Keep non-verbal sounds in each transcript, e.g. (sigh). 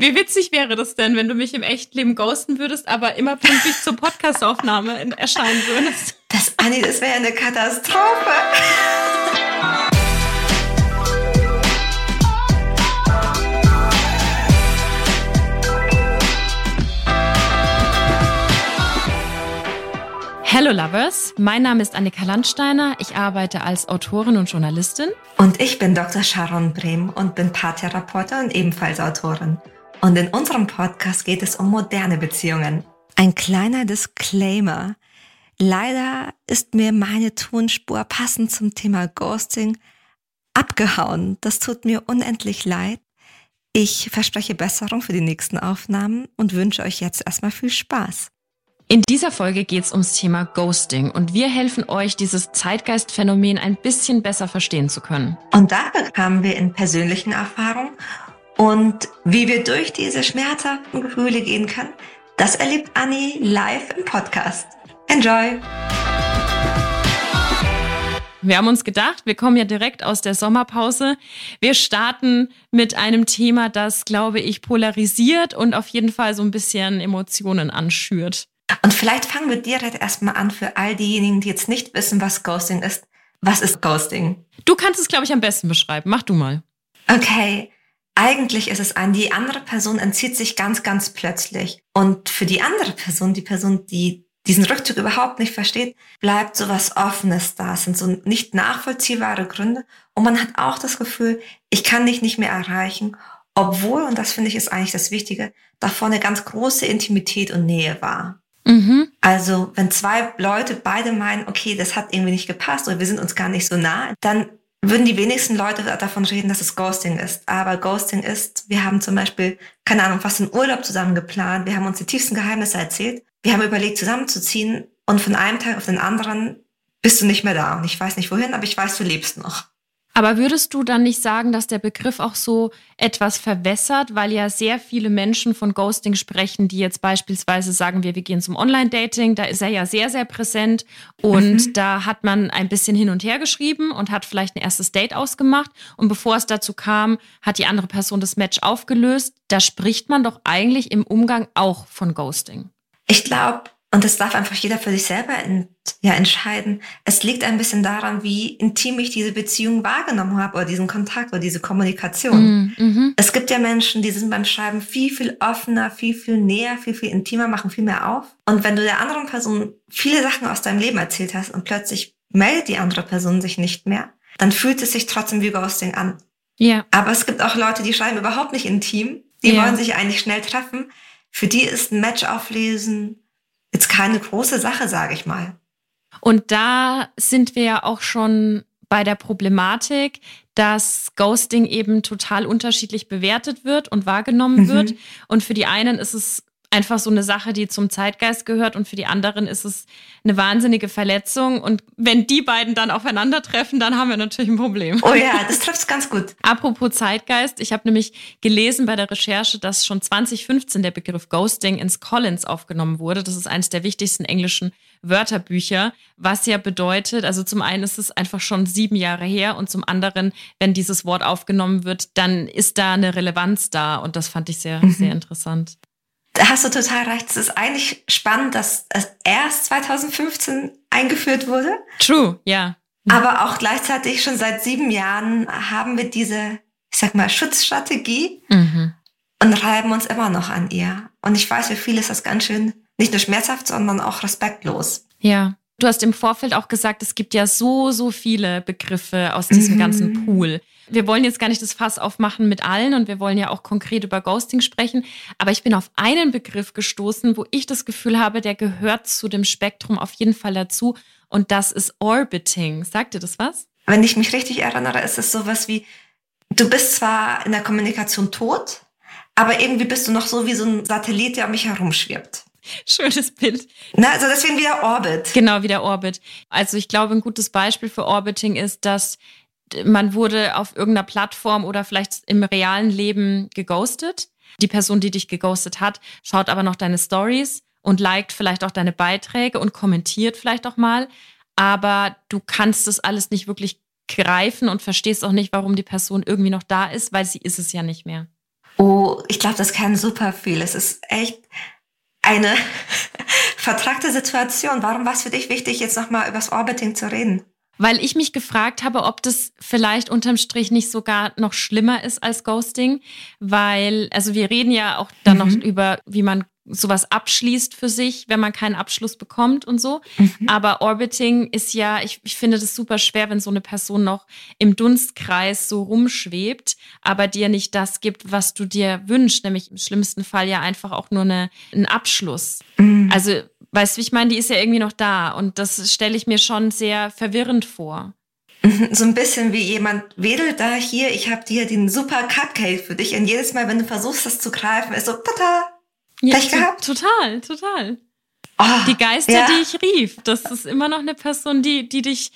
Wie witzig wäre das denn, wenn du mich im echten Leben ghosten würdest, aber immer pünktlich zur Podcastaufnahme erscheinen würdest? Das, Anni, das wäre eine Katastrophe. Hello Lovers, mein Name ist Annika Landsteiner. Ich arbeite als Autorin und Journalistin. Und ich bin Dr. Sharon Brehm und bin Paartherapeutin und ebenfalls Autorin. Und in unserem Podcast geht es um moderne Beziehungen. Ein kleiner Disclaimer. Leider ist mir meine Tonspur passend zum Thema Ghosting abgehauen. Das tut mir unendlich leid. Ich verspreche Besserung für die nächsten Aufnahmen und wünsche euch jetzt erstmal viel Spaß. In dieser Folge geht es ums Thema Ghosting und wir helfen euch, dieses Zeitgeistphänomen ein bisschen besser verstehen zu können. Und da bekamen wir in persönlichen Erfahrungen und wie wir durch diese schmerzhaften Gefühle gehen können, das erlebt Anni live im Podcast. Enjoy! Wir haben uns gedacht, wir kommen ja direkt aus der Sommerpause. Wir starten mit einem Thema, das, glaube ich, polarisiert und auf jeden Fall so ein bisschen Emotionen anschürt. Und vielleicht fangen wir direkt erstmal an für all diejenigen, die jetzt nicht wissen, was Ghosting ist. Was ist Ghosting? Du kannst es, glaube ich, am besten beschreiben. Mach du mal. Okay. Eigentlich ist es ein, die andere Person entzieht sich ganz, ganz plötzlich. Und für die andere Person, die Person, die diesen Rückzug überhaupt nicht versteht, bleibt so was Offenes da. Es sind so nicht nachvollziehbare Gründe. Und man hat auch das Gefühl, ich kann dich nicht mehr erreichen, obwohl, und das finde ich ist eigentlich das Wichtige, davor eine ganz große Intimität und Nähe war. Mhm. Also wenn zwei Leute beide meinen, okay, das hat irgendwie nicht gepasst oder wir sind uns gar nicht so nah, dann würden die wenigsten Leute davon reden, dass es Ghosting ist. Aber Ghosting ist, wir haben zum Beispiel, keine Ahnung, fast einen Urlaub zusammen geplant, wir haben uns die tiefsten Geheimnisse erzählt, wir haben überlegt, zusammenzuziehen und von einem Tag auf den anderen bist du nicht mehr da. Und ich weiß nicht wohin, aber ich weiß, du lebst noch. Aber würdest du dann nicht sagen, dass der Begriff auch so etwas verwässert, weil ja sehr viele Menschen von Ghosting sprechen, die jetzt beispielsweise sagen wir, wir gehen zum Online-Dating, da ist er ja sehr, sehr präsent und mhm. da hat man ein bisschen hin und her geschrieben und hat vielleicht ein erstes Date ausgemacht und bevor es dazu kam, hat die andere Person das Match aufgelöst. Da spricht man doch eigentlich im Umgang auch von Ghosting. Ich glaube, und das darf einfach jeder für sich selber ja, entscheiden. Es liegt ein bisschen daran, wie intim ich diese Beziehung wahrgenommen habe oder diesen Kontakt oder diese Kommunikation. Mm, mhm. Es gibt ja Menschen, die sind beim Schreiben viel, viel offener, viel, viel näher, viel, viel intimer, machen viel mehr auf. Und wenn du der anderen Person viele Sachen aus deinem Leben erzählt hast und plötzlich meldet die andere Person sich nicht mehr, dann fühlt es sich trotzdem wie Ghosting an. Ja. Aber es gibt auch Leute, die schreiben überhaupt nicht intim. Die ja. wollen sich eigentlich schnell treffen. Für die ist ein Match auflesen, keine große Sache, sage ich mal. Und da sind wir ja auch schon bei der Problematik, dass Ghosting eben total unterschiedlich bewertet wird und wahrgenommen mhm. wird. Und für die einen ist es einfach so eine Sache, die zum Zeitgeist gehört und für die anderen ist es eine wahnsinnige Verletzung. Und wenn die beiden dann aufeinandertreffen, dann haben wir natürlich ein Problem. Oh ja, das trifft ganz gut. (laughs) Apropos Zeitgeist, ich habe nämlich gelesen bei der Recherche, dass schon 2015 der Begriff Ghosting ins Collins aufgenommen wurde. Das ist eines der wichtigsten englischen Wörterbücher, was ja bedeutet, also zum einen ist es einfach schon sieben Jahre her und zum anderen, wenn dieses Wort aufgenommen wird, dann ist da eine Relevanz da und das fand ich sehr, mhm. sehr interessant. Da hast du total recht. Es ist eigentlich spannend, dass es erst 2015 eingeführt wurde. True, ja. Aber auch gleichzeitig schon seit sieben Jahren haben wir diese, ich sag mal, Schutzstrategie mhm. und reiben uns immer noch an ihr. Und ich weiß, für viele ist das ganz schön nicht nur schmerzhaft, sondern auch respektlos. Ja. Du hast im Vorfeld auch gesagt, es gibt ja so, so viele Begriffe aus diesem mhm. ganzen Pool. Wir wollen jetzt gar nicht das Fass aufmachen mit allen und wir wollen ja auch konkret über Ghosting sprechen. Aber ich bin auf einen Begriff gestoßen, wo ich das Gefühl habe, der gehört zu dem Spektrum auf jeden Fall dazu. Und das ist Orbiting. Sagt dir das was? Wenn ich mich richtig erinnere, ist es sowas wie, du bist zwar in der Kommunikation tot, aber irgendwie bist du noch so wie so ein Satellit, der um mich herumschwirbt. Schönes Bild. Na, also deswegen wieder Orbit. Genau, wieder Orbit. Also ich glaube, ein gutes Beispiel für Orbiting ist, dass man wurde auf irgendeiner Plattform oder vielleicht im realen Leben geghostet. Die Person, die dich geghostet hat, schaut aber noch deine Stories und liked vielleicht auch deine Beiträge und kommentiert vielleicht auch mal. Aber du kannst das alles nicht wirklich greifen und verstehst auch nicht, warum die Person irgendwie noch da ist, weil sie ist es ja nicht mehr. Oh, ich glaube, das kann super viel. Es ist echt eine (laughs) vertragte Situation. Warum war es für dich wichtig, jetzt nochmal über das Orbiting zu reden? Weil ich mich gefragt habe, ob das vielleicht unterm Strich nicht sogar noch schlimmer ist als Ghosting. Weil, also wir reden ja auch dann mhm. noch über, wie man sowas abschließt für sich, wenn man keinen Abschluss bekommt und so. Mhm. Aber Orbiting ist ja, ich, ich finde das super schwer, wenn so eine Person noch im Dunstkreis so rumschwebt, aber dir nicht das gibt, was du dir wünschst, nämlich im schlimmsten Fall ja einfach auch nur eine, einen Abschluss. Mhm. Also, weißt du, ich meine, die ist ja irgendwie noch da und das stelle ich mir schon sehr verwirrend vor. (laughs) So ein bisschen wie jemand wedelt da hier, ich habe dir den super Cupcake für dich und jedes Mal, wenn du versuchst, das zu greifen, ist so, tata, ja, Pech gehabt? Total, total. Oh, die Geister, ja. die ich rief, das ist immer noch eine Person, die, die dich,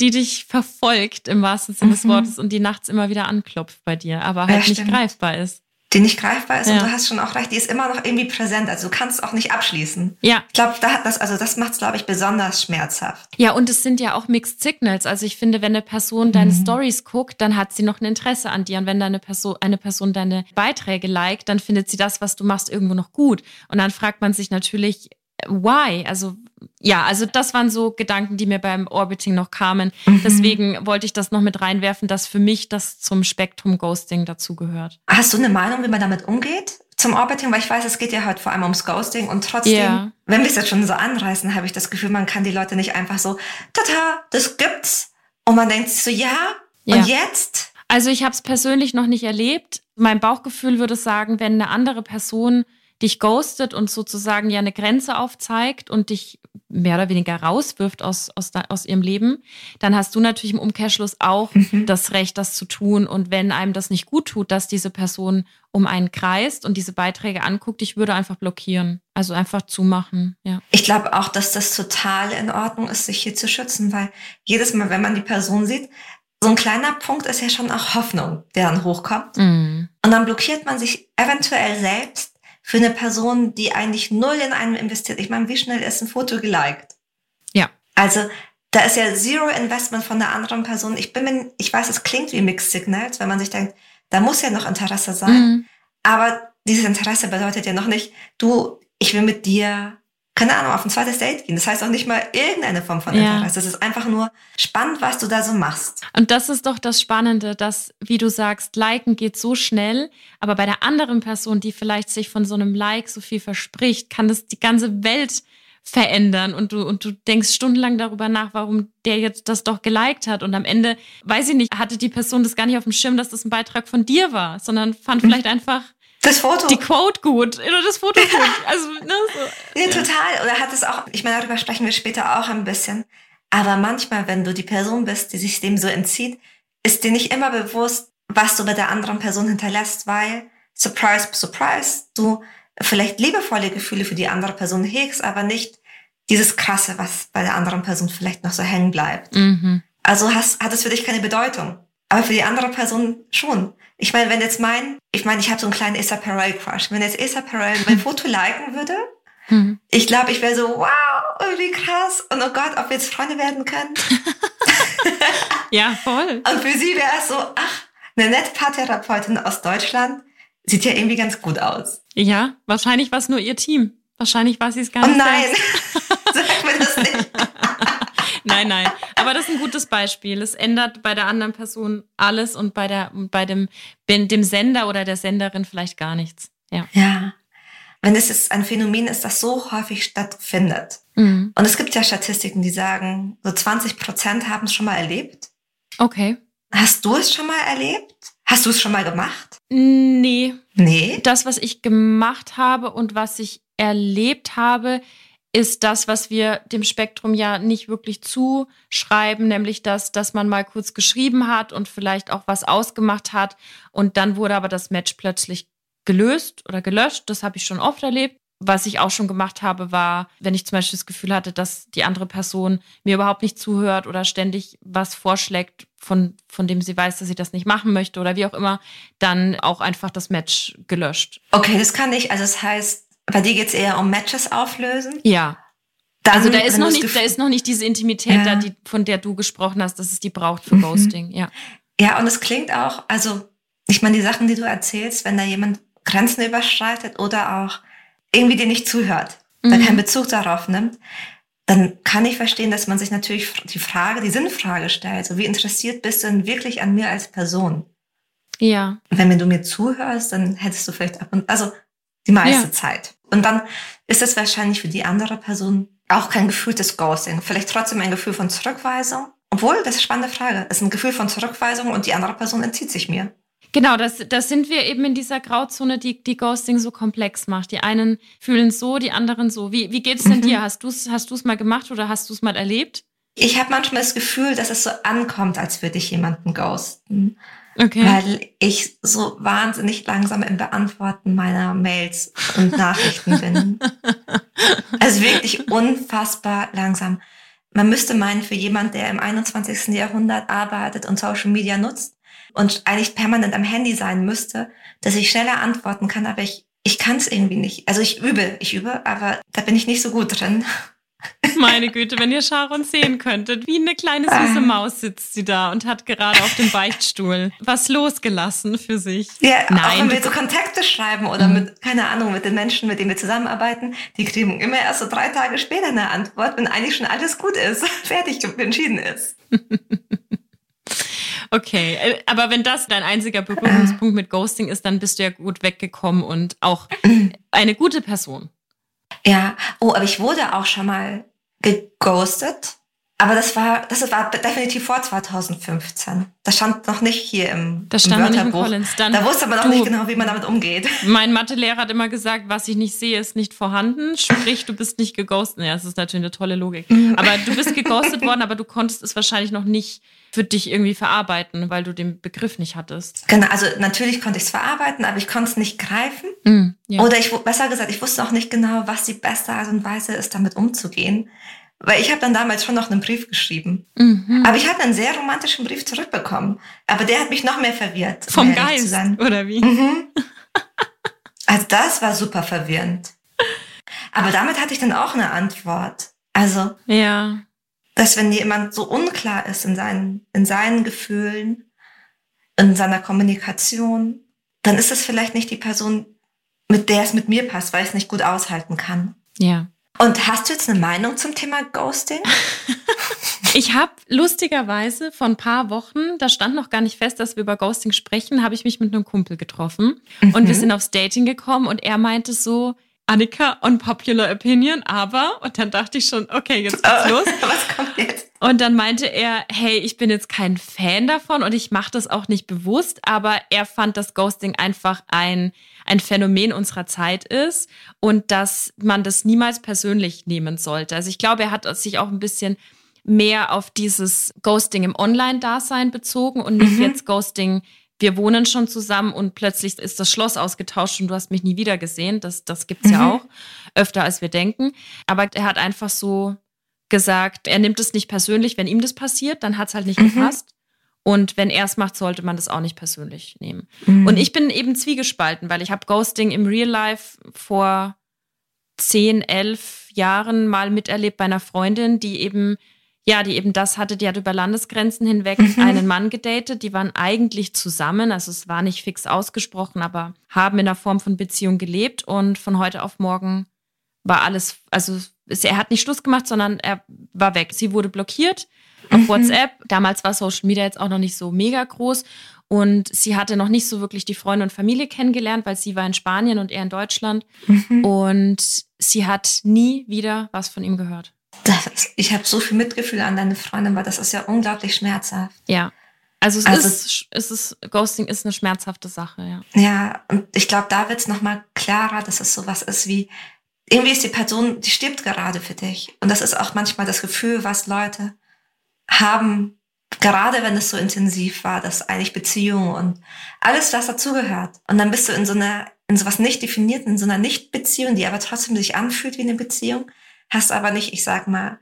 die dich verfolgt im wahrsten Sinne mhm. des Wortes und die nachts immer wieder anklopft bei dir, aber halt ja, nicht greifbar ist die nicht greifbar ist. Ja. Und du hast schon auch recht, die ist immer noch irgendwie präsent. Also du kannst auch nicht abschließen. Ja. Ich glaube, da, das, also das macht es, glaube ich, besonders schmerzhaft. Ja, und es sind ja auch Mixed Signals. Also ich finde, wenn eine Person deine mhm. Stories guckt, dann hat sie noch ein Interesse an dir. Und wenn deine Person, eine Person deine Beiträge liked, dann findet sie das, was du machst, irgendwo noch gut. Und dann fragt man sich natürlich, why? Also ja, also das waren so Gedanken, die mir beim Orbiting noch kamen. Mhm. Deswegen wollte ich das noch mit reinwerfen, dass für mich das zum Spektrum Ghosting dazugehört. Hast du eine Meinung, wie man damit umgeht? Zum Orbiting, weil ich weiß, es geht ja heute vor allem ums Ghosting und trotzdem, yeah. wenn wir es jetzt schon so anreißen, habe ich das Gefühl, man kann die Leute nicht einfach so, tata, das gibt's. Und man denkt sich so, ja, ja. und jetzt? Also ich habe es persönlich noch nicht erlebt. Mein Bauchgefühl würde sagen, wenn eine andere Person dich ghostet und sozusagen ja eine Grenze aufzeigt und dich mehr oder weniger rauswirft aus, aus, aus ihrem Leben, dann hast du natürlich im Umkehrschluss auch mhm. das Recht, das zu tun. Und wenn einem das nicht gut tut, dass diese Person um einen kreist und diese Beiträge anguckt, ich würde einfach blockieren. Also einfach zumachen, ja. Ich glaube auch, dass das total in Ordnung ist, sich hier zu schützen, weil jedes Mal, wenn man die Person sieht, so ein kleiner Punkt ist ja schon auch Hoffnung, der dann hochkommt. Mm. Und dann blockiert man sich eventuell selbst für eine Person, die eigentlich null in einem investiert. Ich meine, wie schnell ist ein Foto geliked? Ja. Also da ist ja Zero Investment von der anderen Person. Ich bin mir, ich weiß, es klingt wie Mixed Signals, wenn man sich denkt, da muss ja noch Interesse sein. Mhm. Aber dieses Interesse bedeutet ja noch nicht, du, ich will mit dir keine Ahnung, auf ein zweites Date gehen. Das heißt auch nicht mal irgendeine Form von Interesse. Ja. Es ist einfach nur spannend, was du da so machst. Und das ist doch das Spannende, dass, wie du sagst, liken geht so schnell, aber bei der anderen Person, die vielleicht sich von so einem Like so viel verspricht, kann das die ganze Welt verändern und du und du denkst stundenlang darüber nach, warum der jetzt das doch geliked hat und am Ende weiß ich nicht, hatte die Person das gar nicht auf dem Schirm, dass das ein Beitrag von dir war, sondern fand mhm. vielleicht einfach das Foto. Die Quote gut. Oder das Foto gut. Also, ne, so. Ja, total. Oder hat es auch, ich meine, darüber sprechen wir später auch ein bisschen. Aber manchmal, wenn du die Person bist, die sich dem so entzieht, ist dir nicht immer bewusst, was du bei der anderen Person hinterlässt, weil, surprise, surprise, du vielleicht liebevolle Gefühle für die andere Person hegst, aber nicht dieses Krasse, was bei der anderen Person vielleicht noch so hängen bleibt. Mhm. Also hast, hat es für dich keine Bedeutung. Aber für die andere Person schon. Ich meine, wenn jetzt mein, ich meine, ich habe so einen kleinen Issa Perel Crush. Wenn jetzt Issa Perel mein Foto liken würde, hm. ich glaube, ich wäre so, wow, wie krass. Und oh Gott, ob wir jetzt Freunde werden können. (laughs) ja, voll. Und für sie wäre es so, ach, eine nette Paartherapeutin aus Deutschland sieht ja irgendwie ganz gut aus. Ja, wahrscheinlich war es nur ihr Team. Wahrscheinlich war sie es gar nicht. Oh nein, (laughs) sag mir das nicht. Nein, nein. Aber das ist ein gutes Beispiel. Es ändert bei der anderen Person alles und bei, der, bei dem, dem Sender oder der Senderin vielleicht gar nichts. Ja. Ja. Wenn es ist ein Phänomen ist, das so häufig stattfindet. Mhm. Und es gibt ja Statistiken, die sagen, so 20 Prozent haben es schon mal erlebt. Okay. Hast du es schon mal erlebt? Hast du es schon mal gemacht? Nee. Nee? Das, was ich gemacht habe und was ich erlebt habe, ist das, was wir dem Spektrum ja nicht wirklich zuschreiben, nämlich das, dass man mal kurz geschrieben hat und vielleicht auch was ausgemacht hat und dann wurde aber das Match plötzlich gelöst oder gelöscht. Das habe ich schon oft erlebt. Was ich auch schon gemacht habe, war, wenn ich zum Beispiel das Gefühl hatte, dass die andere Person mir überhaupt nicht zuhört oder ständig was vorschlägt, von, von dem sie weiß, dass sie das nicht machen möchte oder wie auch immer, dann auch einfach das Match gelöscht. Okay, das kann ich. Also das heißt, bei dir geht es eher um Matches auflösen? Ja. Dann, also da ist, noch nicht, da ist noch nicht diese Intimität ja. da, die, von der du gesprochen hast, dass es die braucht für mhm. Ghosting, ja. Ja, und es klingt auch, also ich meine, die Sachen, die du erzählst, wenn da jemand Grenzen überschreitet oder auch irgendwie dir nicht zuhört, mhm. dann keinen Bezug darauf nimmt, dann kann ich verstehen, dass man sich natürlich die Frage, die Sinnfrage stellt. So, wie interessiert bist du denn wirklich an mir als Person? Ja. wenn du mir zuhörst, dann hättest du vielleicht ab und, also die meiste ja. Zeit. Und dann ist es wahrscheinlich für die andere Person auch kein Gefühl des Ghosting. Vielleicht trotzdem ein Gefühl von Zurückweisung. Obwohl, das ist eine spannende Frage. Es ist ein Gefühl von Zurückweisung und die andere Person entzieht sich mir. Genau, das, das sind wir eben in dieser Grauzone, die, die Ghosting so komplex macht. Die einen fühlen so, die anderen so. Wie, wie geht es denn mhm. dir? Hast du es hast mal gemacht oder hast du es mal erlebt? Ich habe manchmal das Gefühl, dass es so ankommt, als würde ich jemanden ghosten. Okay. Weil ich so wahnsinnig langsam im Beantworten meiner Mails und Nachrichten bin. (laughs) also wirklich unfassbar langsam. Man müsste meinen, für jemand, der im 21. Jahrhundert arbeitet und Social Media nutzt und eigentlich permanent am Handy sein müsste, dass ich schneller antworten kann, aber ich, ich kann es irgendwie nicht. Also ich übe, ich übe, aber da bin ich nicht so gut drin. Meine Güte, wenn ihr Sharon sehen könntet, wie eine kleine süße ah. Maus sitzt sie da und hat gerade auf dem Beichtstuhl was losgelassen für sich. Ja, Nein, auch wenn wir so Kontakte schreiben oder mhm. mit, keine Ahnung, mit den Menschen, mit denen wir zusammenarbeiten, die kriegen immer erst so drei Tage später eine Antwort, wenn eigentlich schon alles gut ist, (laughs) fertig entschieden ist. (laughs) Okay, äh, aber wenn das dein einziger Berührungspunkt mit Ghosting ist, dann bist du ja gut weggekommen und auch (clears throat) eine gute Person. Ja, oh, aber ich wurde auch schon mal geghostet. Aber das war, das war definitiv vor 2015. Das stand noch nicht hier im, das stand im Wörterbuch. Nicht im Collins. Dann da wusste man noch nicht genau, wie man damit umgeht. (laughs) Mein Mathelehrer hat immer gesagt, was ich nicht sehe, ist nicht vorhanden. Sprich, du bist nicht geghostet. Ja, das ist natürlich eine tolle Logik. Mhm. Aber du bist geghostet worden, aber du konntest es wahrscheinlich noch nicht für dich irgendwie verarbeiten, weil du den Begriff nicht hattest. Genau, also natürlich konnte ich es verarbeiten, aber ich konnte es nicht greifen. Mm, ja. Oder ich, besser gesagt, ich wusste auch nicht genau, was die beste Art und Weise ist, damit umzugehen. Weil ich habe dann damals schon noch einen Brief geschrieben. Mhm. Aber ich hatte einen sehr romantischen Brief zurückbekommen. Aber der hat mich noch mehr verwirrt. Vom Geist, oder wie? Mhm. (laughs) Also das war super verwirrend. Aber damit hatte ich dann auch eine Antwort. Also, ja. Dass wenn jemand so unklar ist in seinen, in seinen Gefühlen, in seiner Kommunikation, dann ist es vielleicht nicht die Person, mit der es mit mir passt, weil ich es nicht gut aushalten kann. Ja. Und hast du jetzt eine Meinung zum Thema Ghosting? (laughs) (laughs) ich habe lustigerweise vor ein paar Wochen, da stand noch gar nicht fest, dass wir über Ghosting sprechen, habe ich mich mit einem Kumpel getroffen mhm. und wir sind aufs Dating gekommen und er meinte so, Annika, unpopular opinion, aber, und dann dachte ich schon, okay, jetzt geht's oh, los. (laughs) Was kommt jetzt? Und dann meinte er, hey, ich bin jetzt kein Fan davon und ich mache das auch nicht bewusst, aber er fand, dass Ghosting einfach ein, ein Phänomen unserer Zeit ist und dass man das niemals persönlich nehmen sollte. Also ich glaube, er hat sich auch ein bisschen mehr auf dieses Ghosting im Online-Dasein bezogen und nicht mhm. jetzt Ghosting wir wohnen schon zusammen und plötzlich ist das Schloss ausgetauscht und du hast mich nie wieder gesehen. Das, das gibt es mhm. ja auch öfter, als wir denken. Aber er hat einfach so gesagt, er nimmt es nicht persönlich, wenn ihm das passiert, dann hat es halt nicht mhm. gepasst. Und wenn er es macht, sollte man das auch nicht persönlich nehmen. Mhm. Und ich bin eben zwiegespalten, weil ich habe Ghosting im Real Life vor zehn, elf Jahren mal miterlebt bei einer Freundin, die eben ja, die eben das hatte, die hat über Landesgrenzen hinweg mhm. einen Mann gedatet. Die waren eigentlich zusammen, also es war nicht fix ausgesprochen, aber haben in einer Form von Beziehung gelebt und von heute auf morgen war alles, also er hat nicht Schluss gemacht, sondern er war weg. Sie wurde blockiert auf mhm. WhatsApp. Damals war Social Media jetzt auch noch nicht so mega groß und sie hatte noch nicht so wirklich die Freunde und Familie kennengelernt, weil sie war in Spanien und er in Deutschland. Mhm. Und sie hat nie wieder was von ihm gehört. Das, ich habe so viel Mitgefühl an deine Freundin, weil das ist ja unglaublich schmerzhaft. Ja. Also es, also, ist, es ist, Ghosting ist eine schmerzhafte Sache, ja. Ja, und ich glaube, da wird es nochmal klarer, dass es sowas ist wie, irgendwie ist die Person, die stirbt gerade für dich. Und das ist auch manchmal das Gefühl, was Leute haben, gerade wenn es so intensiv war, dass eigentlich Beziehungen und alles, was dazugehört. Und dann bist du in so einer, in sowas nicht definierten, in so einer Nicht-Beziehung, die aber trotzdem sich anfühlt wie eine Beziehung hast aber nicht, ich sag mal,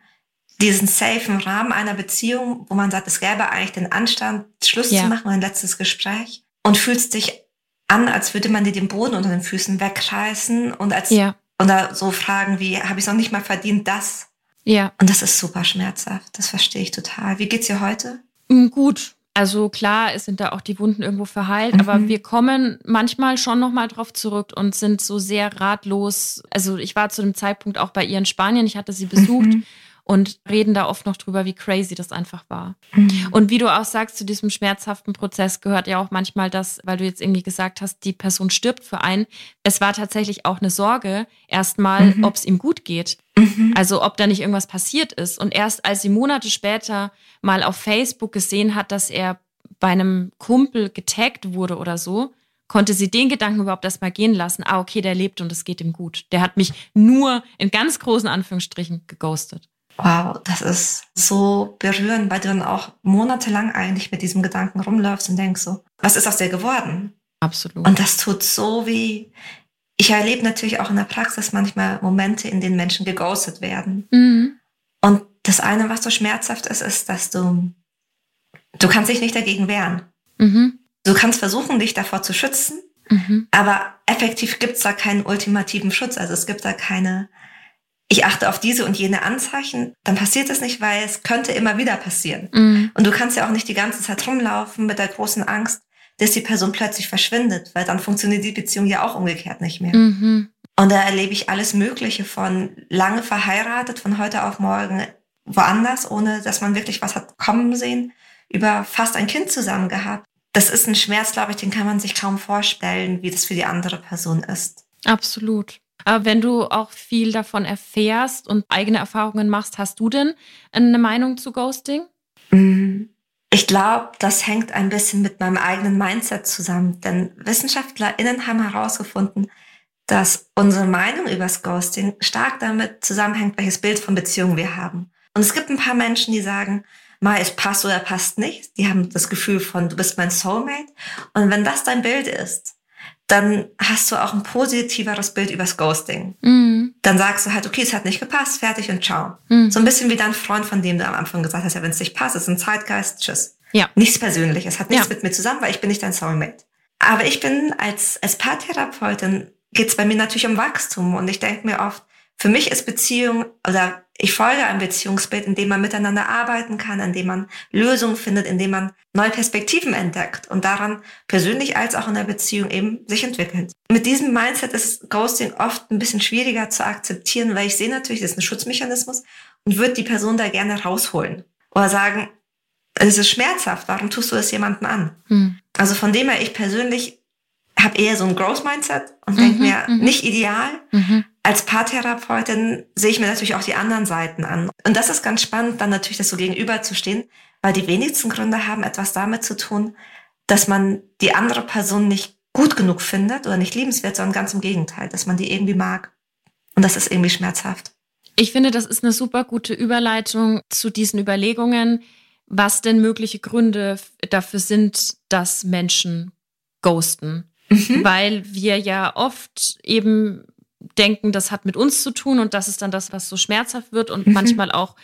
diesen safen Rahmen einer Beziehung, wo man sagt, es gäbe eigentlich den Anstand, Schluss ja. zu machen, ein letztes Gespräch und fühlst dich an, als würde man dir den Boden unter den Füßen wegreißen und als ja. oder so Fragen wie, habe ich noch nicht mal verdient, das? Ja. Und das ist super schmerzhaft. Das verstehe ich total. Wie geht's dir heute? Mm, gut. Also klar, es sind da auch die Wunden irgendwo verheilt, mhm. aber wir kommen manchmal schon nochmal drauf zurück und sind so sehr ratlos. Also ich war zu dem Zeitpunkt auch bei ihr in Spanien, ich hatte sie besucht. Mhm und reden da oft noch drüber, wie crazy das einfach war. Mhm. Und wie du auch sagst, zu diesem schmerzhaften Prozess gehört ja auch manchmal das, weil du jetzt irgendwie gesagt hast, die Person stirbt für einen. Es war tatsächlich auch eine Sorge, erstmal, mhm. ob es ihm gut geht. Mhm. Also ob da nicht irgendwas passiert ist. Und erst als sie Monate später mal auf Facebook gesehen hat, dass er bei einem Kumpel getaggt wurde oder so, konnte sie den Gedanken überhaupt erstmal gehen lassen, ah, okay, der lebt und es geht ihm gut. Der hat mich nur in ganz großen Anführungsstrichen geghostet. Wow, das ist so berührend, weil du dann auch monatelang eigentlich mit diesem Gedanken rumläufst und denkst so, was ist aus dir geworden? Absolut. Und das tut so wie, ich erlebe natürlich auch in der Praxis manchmal Momente, in denen Menschen geghostet werden. Mhm. Und das eine, was so schmerzhaft ist, ist, dass du, du kannst dich nicht dagegen wehren. Mhm. Du kannst versuchen, dich davor zu schützen, mhm. aber effektiv gibt es da keinen ultimativen Schutz. Also es gibt da keine, ich achte auf diese und jene Anzeichen, dann passiert es nicht, weil es könnte immer wieder passieren. Mhm. Und du kannst ja auch nicht die ganze Zeit rumlaufen mit der großen Angst, dass die Person plötzlich verschwindet, weil dann funktioniert die Beziehung ja auch umgekehrt nicht mehr. Mhm. Und da erlebe ich alles Mögliche von lange verheiratet, von heute auf morgen woanders, ohne dass man wirklich was hat kommen sehen, über fast ein Kind zusammen gehabt. Das ist ein Schmerz, glaube ich, den kann man sich kaum vorstellen, wie das für die andere Person ist. Absolut. Aber wenn du auch viel davon erfährst und eigene Erfahrungen machst, hast du denn eine Meinung zu Ghosting? Mm, ich glaube, das hängt ein bisschen mit meinem eigenen Mindset zusammen. Denn WissenschaftlerInnen haben herausgefunden, dass unsere Meinung über das Ghosting stark damit zusammenhängt, welches Bild von Beziehungen wir haben. Und es gibt ein paar Menschen, die sagen, mal es passt oder passt nicht. Die haben das Gefühl von, du bist mein Soulmate. Und wenn das dein Bild ist, dann hast du auch ein positiveres Bild übers Ghosting. Mhm. Dann sagst du halt, okay, es hat nicht gepasst, fertig und ciao. Mhm. So ein bisschen wie dein Freund, von dem du am Anfang gesagt hast, ja, wenn es nicht passt, ist ein Zeitgeist, tschüss. Ja. Nichts Persönliches, hat nichts ja. mit mir zusammen, weil ich bin nicht dein Soulmate. Aber ich bin als, als Paartherapeutin, geht es bei mir natürlich um Wachstum und ich denke mir oft, für mich ist Beziehung oder ich folge einem Beziehungsbild, in dem man miteinander arbeiten kann, in dem man Lösungen findet, in dem man neue Perspektiven entdeckt und daran persönlich als auch in der Beziehung eben sich entwickelt. Mit diesem Mindset ist Ghosting oft ein bisschen schwieriger zu akzeptieren, weil ich sehe natürlich, das ist ein Schutzmechanismus und würde die Person da gerne rausholen oder sagen, es ist schmerzhaft, warum tust du das jemandem an? Hm. Also von dem her, ich persönlich habe eher so ein Growth-Mindset und mhm, denke mir, mhm. nicht ideal, mhm als Paartherapeutin sehe ich mir natürlich auch die anderen Seiten an. Und das ist ganz spannend, dann natürlich das so gegenüberzustehen, weil die wenigsten Gründe haben etwas damit zu tun, dass man die andere Person nicht gut genug findet oder nicht liebenswert, sondern ganz im Gegenteil, dass man die irgendwie mag. Und das ist irgendwie schmerzhaft. Ich finde, das ist eine super gute Überleitung zu diesen Überlegungen, was denn mögliche Gründe dafür sind, dass Menschen ghosten. Mhm. Weil wir ja oft eben denken, das hat mit uns zu tun und das ist dann das, was so schmerzhaft wird und mhm. manchmal auch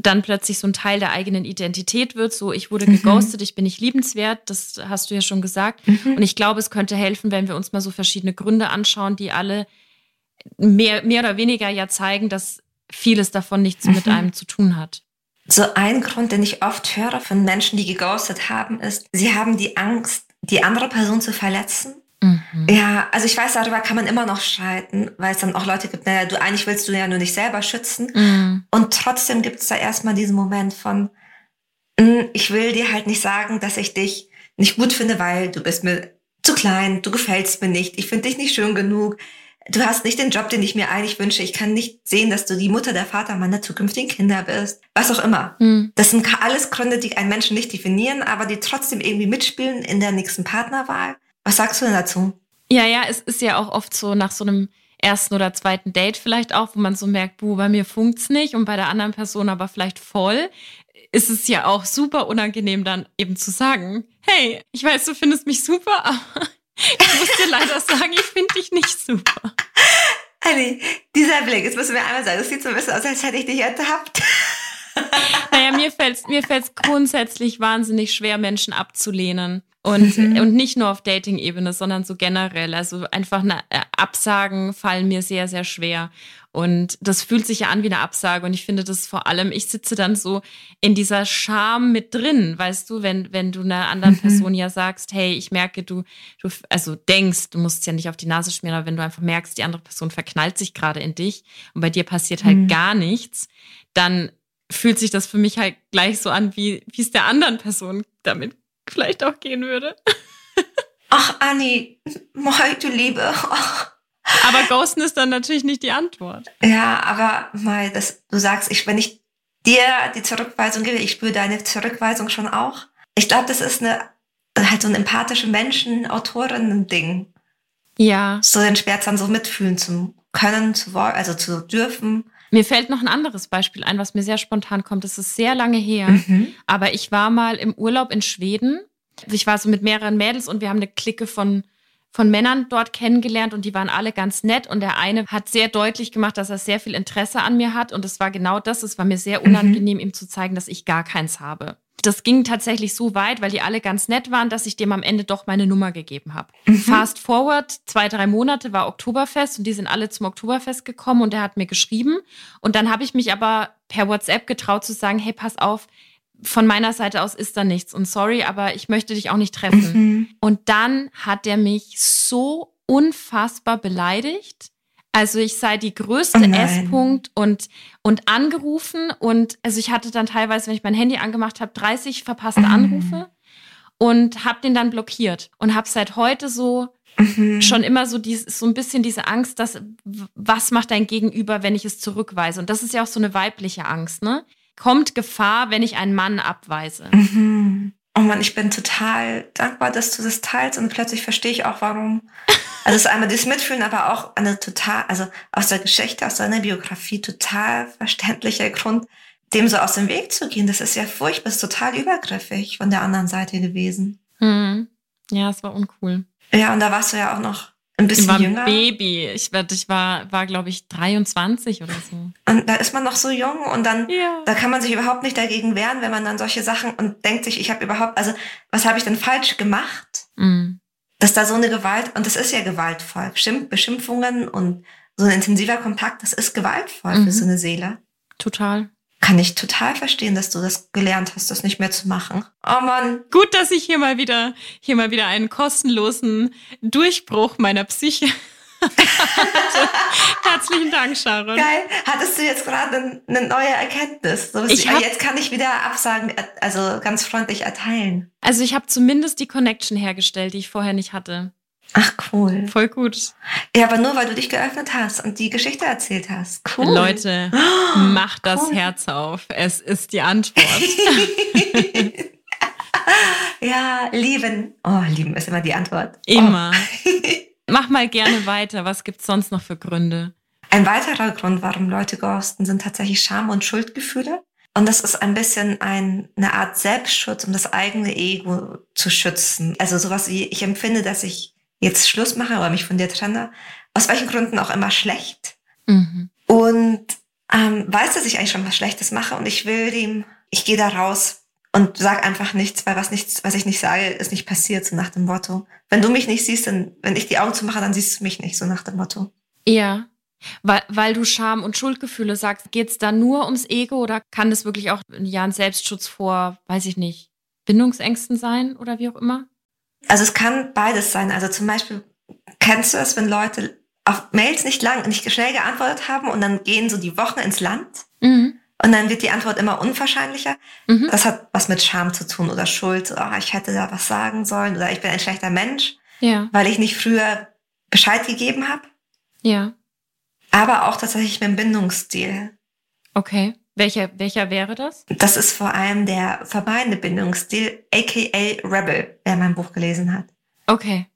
dann plötzlich so ein Teil der eigenen Identität wird. So, ich wurde mhm. geghostet, ich bin nicht liebenswert, das hast du ja schon gesagt. Mhm. Und ich glaube, es könnte helfen, wenn wir uns mal so verschiedene Gründe anschauen, die alle mehr, mehr oder weniger ja zeigen, dass vieles davon nichts mhm. mit einem zu tun hat. So ein Grund, den ich oft höre von Menschen, die geghostet haben, ist, sie haben die Angst, die andere Person zu verletzen Mhm. Ja, also ich weiß, darüber kann man immer noch streiten, weil es dann auch Leute gibt, naja, du eigentlich willst du ja nur nicht selber schützen. Mhm. Und trotzdem gibt es da erstmal diesen Moment von, hm, ich will dir halt nicht sagen, dass ich dich nicht gut finde, weil du bist mir zu klein, du gefällst mir nicht, ich finde dich nicht schön genug, du hast nicht den Job, den ich mir eigentlich wünsche, ich kann nicht sehen, dass du die Mutter, der Vater meiner zukünftigen Kinder bist, was auch immer. Mhm. Das sind alles Gründe, die einen Menschen nicht definieren, aber die trotzdem irgendwie mitspielen in der nächsten Partnerwahl. Was sagst du denn dazu? Ja, ja, es ist ja auch oft so nach so einem ersten oder zweiten Date vielleicht auch, wo man so merkt, buh, bei mir funkt's nicht und bei der anderen Person aber vielleicht voll, ist es ja auch super unangenehm dann eben zu sagen, hey, ich weiß, du findest mich super, (laughs) aber ich muss dir leider sagen, ich finde dich nicht super. Annie, dieser Blick, jetzt müssen wir einmal sagen, das sieht so ein bisschen aus, als hätte ich dich ertappt. (laughs) (laughs) Naja, mir fällt es mir fällt's grundsätzlich wahnsinnig schwer, Menschen abzulehnen. Und, mhm. und nicht nur auf Dating-Ebene, sondern so generell. Also einfach eine, äh, Absagen fallen mir sehr, sehr schwer. Und das fühlt sich ja an wie eine Absage. Und ich finde das vor allem, ich sitze dann so in dieser Scham mit drin, weißt du, wenn, wenn du einer anderen mhm. Person ja sagst, hey, ich merke, du, du, also denkst, du musst ja nicht auf die Nase schmieren, aber wenn du einfach merkst, die andere Person verknallt sich gerade in dich und bei dir passiert halt mhm. gar nichts, dann fühlt sich das für mich halt gleich so an, wie, es der anderen Person damit vielleicht auch gehen würde. (laughs) Ach, Anni, moi, du Liebe. Ach. (laughs) Aber Ghosten ist dann natürlich nicht die Antwort. Ja, aber mal, das, du sagst, ich, wenn ich dir die Zurückweisung gebe, ich spüre deine Zurückweisung schon auch. Ich glaube, das ist eine halt so ein empathische Menschen, Autorinnen-Ding. Ja. So den Schmerz dann so mitfühlen zu können, zu wollen, also zu dürfen. Mir fällt noch ein anderes Beispiel ein, was mir sehr spontan kommt. Das ist sehr lange her. Mhm. Aber ich war mal im Urlaub in Schweden. Ich war so mit mehreren Mädels und wir haben eine Clique von, von Männern dort kennengelernt und die waren alle ganz nett. Und der eine hat sehr deutlich gemacht, dass er sehr viel Interesse an mir hat. Und es war genau das. Es war mir sehr mhm. unangenehm, mhm. ihm zu zeigen, dass ich gar keins habe das ging tatsächlich so weit, weil die alle ganz nett waren, dass ich dem am Ende doch meine Nummer gegeben habe. Mhm. Fast forward, zwei, drei Monate war Oktoberfest und die sind alle zum Oktoberfest gekommen und er hat mir geschrieben. Und dann habe ich mich aber per WhatsApp getraut zu sagen, hey, pass auf, von meiner Seite aus ist da nichts und sorry, aber ich möchte dich auch nicht treffen. Mhm. Und dann hat er mich so unfassbar beleidigt also ich sei die größte oh S-Punkt und, und angerufen. Und also ich hatte dann teilweise, wenn ich mein Handy angemacht habe, 30 verpasste mhm. Anrufe und habe den dann blockiert und habe seit heute so mhm. schon immer so dies, so ein bisschen diese Angst, dass was macht dein Gegenüber, wenn ich es zurückweise? Und das ist ja auch so eine weibliche Angst, ne? Kommt Gefahr, wenn ich einen Mann abweise? Mhm. Oh Mann, ich bin total dankbar, dass du das teilst und plötzlich verstehe ich auch, warum also es ist einmal das Mitfühlen, aber auch eine total, also aus der Geschichte, aus seiner Biografie total verständlicher Grund, dem so aus dem Weg zu gehen. Das ist ja furchtbar, ist total übergriffig von der anderen Seite gewesen. Hm. Ja, es war uncool. Ja, und da warst du ja auch noch ein bisschen ich war jünger. Baby. Ich, ich war, war glaube ich, 23 oder so. Und da ist man noch so jung und dann, ja. da kann man sich überhaupt nicht dagegen wehren, wenn man dann solche Sachen und denkt sich, ich habe überhaupt, also was habe ich denn falsch gemacht? Mhm dass da so eine Gewalt, und das ist ja gewaltvoll, Beschimpfungen und so ein intensiver Kontakt, das ist gewaltvoll mhm. für so eine Seele. Total. Kann ich total verstehen, dass du das gelernt hast, das nicht mehr zu machen. Oh Mann. Gut, dass ich hier mal wieder, hier mal wieder einen kostenlosen Durchbruch meiner Psyche (laughs) Herzlichen Dank, Sharon. Geil. Hattest du jetzt gerade eine neue Erkenntnis? So, ich hab, jetzt kann ich wieder Absagen, also ganz freundlich erteilen. Also ich habe zumindest die Connection hergestellt, die ich vorher nicht hatte. Ach cool. Ll gut. Ja, aber nur weil du dich geöffnet hast und die Geschichte erzählt hast. Cool. Leute, oh, macht das cool. Herz auf. Es ist die Antwort. (laughs) ja, lieben. Oh, lieben ist immer die Antwort. Immer. Oh. Mach mal gerne weiter. Was gibt's sonst noch für Gründe? Ein weiterer Grund, warum Leute ghosten, sind tatsächlich Scham- und Schuldgefühle. Und das ist ein bisschen ein, eine Art Selbstschutz, um das eigene Ego zu schützen. Also sowas wie, ich empfinde, dass ich jetzt Schluss mache oder mich von dir trenne, aus welchen Gründen auch immer schlecht. Mhm. Und ähm, weiß, dass ich eigentlich schon was Schlechtes mache und ich will dem, ich gehe da raus und sag einfach nichts, weil was nichts, was ich nicht sage, ist nicht passiert, so nach dem Motto. Wenn du mich nicht siehst, dann, wenn ich die Augen zumache, dann siehst du mich nicht, so nach dem Motto. Ja. Weil, weil du Scham und Schuldgefühle sagst, geht es da nur ums Ego oder kann das wirklich auch ja, ein Selbstschutz vor, weiß ich nicht, Bindungsängsten sein oder wie auch immer? Also es kann beides sein. Also zum Beispiel, kennst du es, wenn Leute auf Mails nicht lang, nicht schnell geantwortet haben und dann gehen so die Wochen ins Land? Mhm. Und dann wird die Antwort immer unwahrscheinlicher. Mhm. Das hat was mit Scham zu tun oder Schuld. Oh, ich hätte da was sagen sollen oder ich bin ein schlechter Mensch, ja. weil ich nicht früher Bescheid gegeben habe. Ja. Aber auch tatsächlich mit dem Bindungsstil. Okay. Welcher, welcher wäre das? Das ist vor allem der vermeidende Bindungsstil, aka Rebel, wer mein Buch gelesen hat. Okay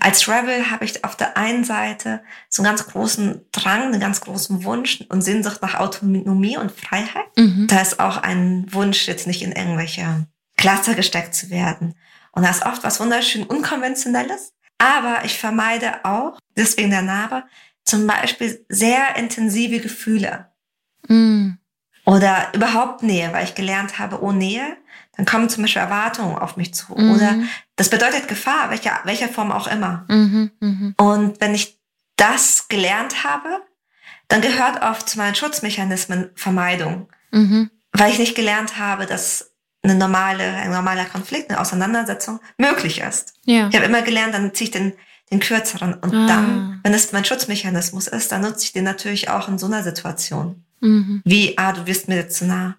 als Rebel habe ich auf der einen Seite so einen ganz großen Drang, einen ganz großen Wunsch und Sehnsucht nach Autonomie und Freiheit. Mhm. Da ist auch ein Wunsch, jetzt nicht in irgendwelche Cluster gesteckt zu werden. Und da ist oft was wunderschön Unkonventionelles. Aber ich vermeide auch, deswegen der Name, zum Beispiel sehr intensive Gefühle. Mhm. Oder überhaupt Nähe, weil ich gelernt habe, oh Nähe, dann kommen zum Beispiel Erwartungen auf mich zu. Mhm. Oder das bedeutet Gefahr, welcher, welcher Form auch immer. Mhm, mh. Und wenn ich das gelernt habe, dann gehört oft zu meinen Schutzmechanismen Vermeidung. Mhm. Weil ich nicht gelernt habe, dass eine normale, ein normaler Konflikt, eine Auseinandersetzung möglich ist. Ja. Ich habe immer gelernt, dann ziehe ich den, den kürzeren. Und ah. dann, wenn es mein Schutzmechanismus ist, dann nutze ich den natürlich auch in so einer Situation. Mhm. Wie, ah, du wirst mir jetzt zu nah.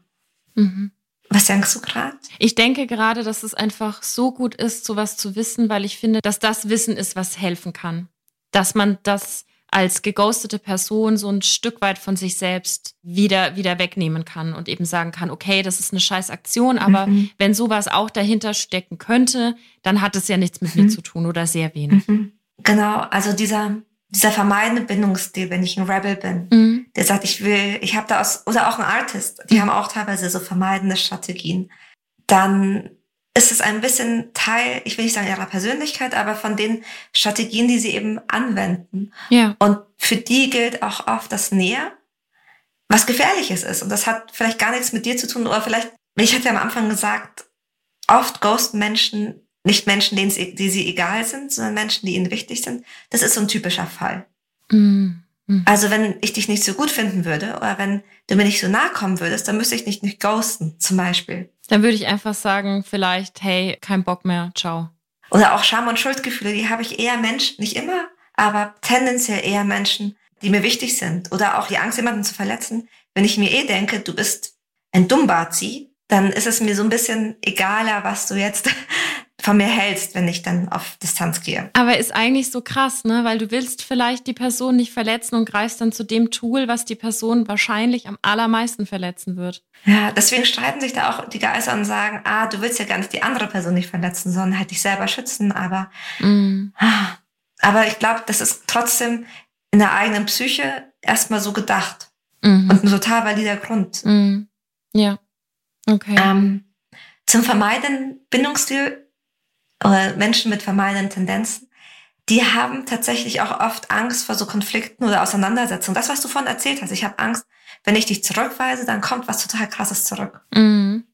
Mhm. Was denkst du gerade? Ich denke gerade, dass es einfach so gut ist, sowas zu wissen, weil ich finde, dass das Wissen ist, was helfen kann. Dass man das als geghostete Person so ein Stück weit von sich selbst wieder, wieder wegnehmen kann und eben sagen kann, okay, das ist eine scheiß Aktion, aber mhm. wenn sowas auch dahinter stecken könnte, dann hat es ja nichts mit mhm. mir zu tun oder sehr wenig. Mhm. Genau, also dieser, dieser vermeidende Bindungsstil, wenn ich ein Rebel bin, mhm. Der sagt, ich will, ich habe da aus, oder auch ein Artist, die mhm. haben auch teilweise so vermeidende Strategien, dann ist es ein bisschen Teil, ich will nicht sagen ihrer Persönlichkeit, aber von den Strategien, die sie eben anwenden. Ja. Und für die gilt auch oft das Näher, was gefährliches ist. Und das hat vielleicht gar nichts mit dir zu tun, oder vielleicht, ich hatte ja am Anfang gesagt, oft ghosten Menschen nicht Menschen, denen sie, die sie egal sind, sondern Menschen, die ihnen wichtig sind. Das ist so ein typischer Fall. Mhm. Mhm. Also wenn ich dich nicht so gut finden würde oder wenn du mir nicht so nahe kommen würdest, dann müsste ich dich nicht ghosten, zum Beispiel. Dann würde ich einfach sagen, vielleicht, hey, kein Bock mehr, ciao. Oder auch Scham- und Schuldgefühle, die habe ich eher Menschen, nicht immer, aber tendenziell eher Menschen, die mir wichtig sind. Oder auch die Angst, jemanden zu verletzen. Wenn ich mir eh denke, du bist ein Dummbazi, dann ist es mir so ein bisschen egaler, was du jetzt von mir hältst, wenn ich dann auf Distanz gehe. Aber ist eigentlich so krass, ne? Weil du willst vielleicht die Person nicht verletzen und greifst dann zu dem Tool, was die Person wahrscheinlich am allermeisten verletzen wird. Ja, deswegen streiten sich da auch die Geister und sagen, ah, du willst ja gar nicht die andere Person nicht verletzen, sondern halt dich selber schützen. Aber, mm. aber ich glaube, das ist trotzdem in der eigenen Psyche erstmal so gedacht. Mhm. Und ein total valider Grund. Mhm. Ja. Okay. Ähm, zum Vermeiden Bindungsstil oder Menschen mit vermeidenden Tendenzen, die haben tatsächlich auch oft Angst vor so Konflikten oder Auseinandersetzungen. Das, was du vorhin erzählt hast, ich habe Angst, wenn ich dich zurückweise, dann kommt was total Krasses zurück. Mhm.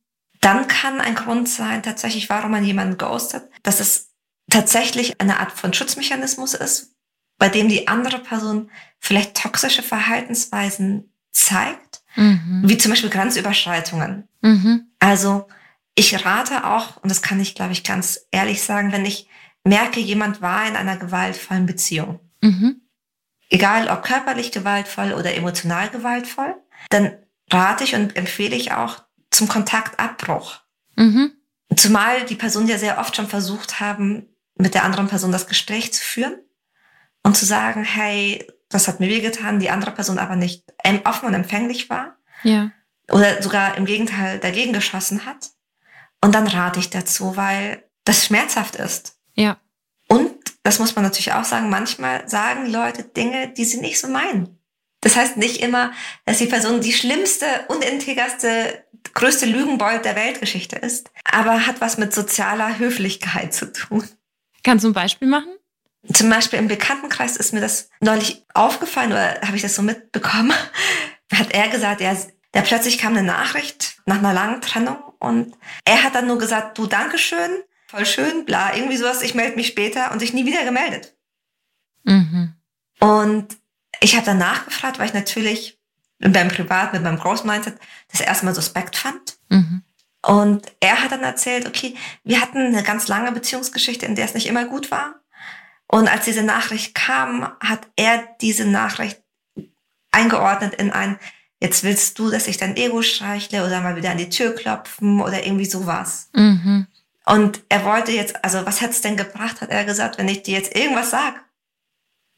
Dann kann ein Grund sein, tatsächlich, warum man jemanden ghostet, dass es tatsächlich eine Art von Schutzmechanismus ist, bei dem die andere Person vielleicht toxische Verhaltensweisen zeigt, mhm. wie zum Beispiel Grenzüberschreitungen. Mhm. Also ich rate auch, und das kann ich, glaube ich, ganz ehrlich sagen, wenn ich merke, jemand war in einer gewaltvollen Beziehung, mhm. egal ob körperlich gewaltvoll oder emotional gewaltvoll, dann rate ich und empfehle ich auch zum Kontaktabbruch. Mhm. Zumal die Personen ja sehr oft schon versucht haben, mit der anderen Person das Gespräch zu führen und zu sagen, hey, das hat mir wehgetan, die andere Person aber nicht offen und empfänglich war. Ja. Oder sogar im Gegenteil dagegen geschossen hat. Und dann rate ich dazu, weil das schmerzhaft ist. Ja. Und, das muss man natürlich auch sagen, manchmal sagen Leute Dinge, die sie nicht so meinen. Das heißt nicht immer, dass die Person die schlimmste, unintegerste, größte Lügenbold der Weltgeschichte ist, aber hat was mit sozialer Höflichkeit zu tun. Kannst du ein Beispiel machen? Zum Beispiel im Bekanntenkreis ist mir das neulich aufgefallen oder habe ich das so mitbekommen. (laughs) Hat er gesagt, er, der plötzlich kam eine Nachricht nach einer langen Trennung und er hat dann nur gesagt, du Dankeschön, voll schön, bla, irgendwie sowas, ich melde mich später und sich nie wieder gemeldet. Mhm. Und ich habe dann nachgefragt, weil ich natürlich beim Privat mit meinem Großmindset das erstmal suspekt fand. Mhm. Und er hat dann erzählt, okay, wir hatten eine ganz lange Beziehungsgeschichte, in der es nicht immer gut war. Und als diese Nachricht kam, hat er diese Nachricht eingeordnet in ein, jetzt willst du, dass ich dein Ego streichle oder mal wieder an die Tür klopfen oder irgendwie sowas. Mhm. Und er wollte jetzt, also was hat's denn gebracht, hat er gesagt, wenn ich dir jetzt irgendwas sag?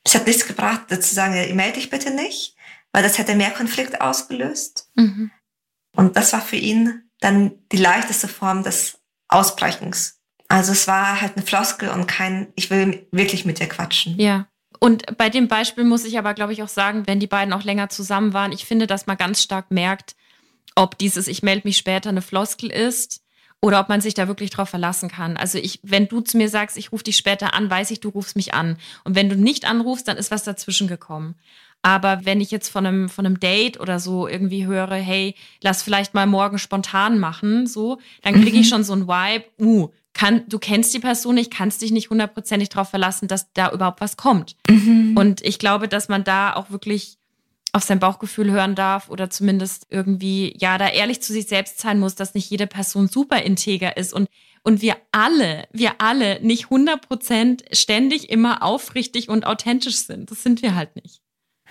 Es hat nichts gebracht, zu sagen, ja, melde dich bitte nicht, weil das hätte mehr Konflikt ausgelöst. Mhm. Und das war für ihn dann die leichteste Form des Ausbrechens. Also es war halt eine Floskel und kein, ich will wirklich mit dir quatschen. Ja. Und bei dem Beispiel muss ich aber, glaube ich, auch sagen, wenn die beiden auch länger zusammen waren, ich finde, dass man ganz stark merkt, ob dieses Ich melde mich später eine Floskel ist oder ob man sich da wirklich drauf verlassen kann. Also ich, wenn du zu mir sagst, ich rufe dich später an, weiß ich, du rufst mich an. Und wenn du nicht anrufst, dann ist was dazwischen gekommen. Aber wenn ich jetzt von einem, von einem Date oder so irgendwie höre, hey, lass vielleicht mal morgen spontan machen, so, dann kriege ich mhm. schon so ein Vibe, uh, kann, du kennst die Person nicht, kannst dich nicht hundertprozentig darauf verlassen, dass da überhaupt was kommt. Mhm. Und ich glaube, dass man da auch wirklich auf sein Bauchgefühl hören darf oder zumindest irgendwie, ja, da ehrlich zu sich selbst sein muss, dass nicht jede Person super integer ist und, und wir alle, wir alle nicht 100% ständig immer aufrichtig und authentisch sind. Das sind wir halt nicht.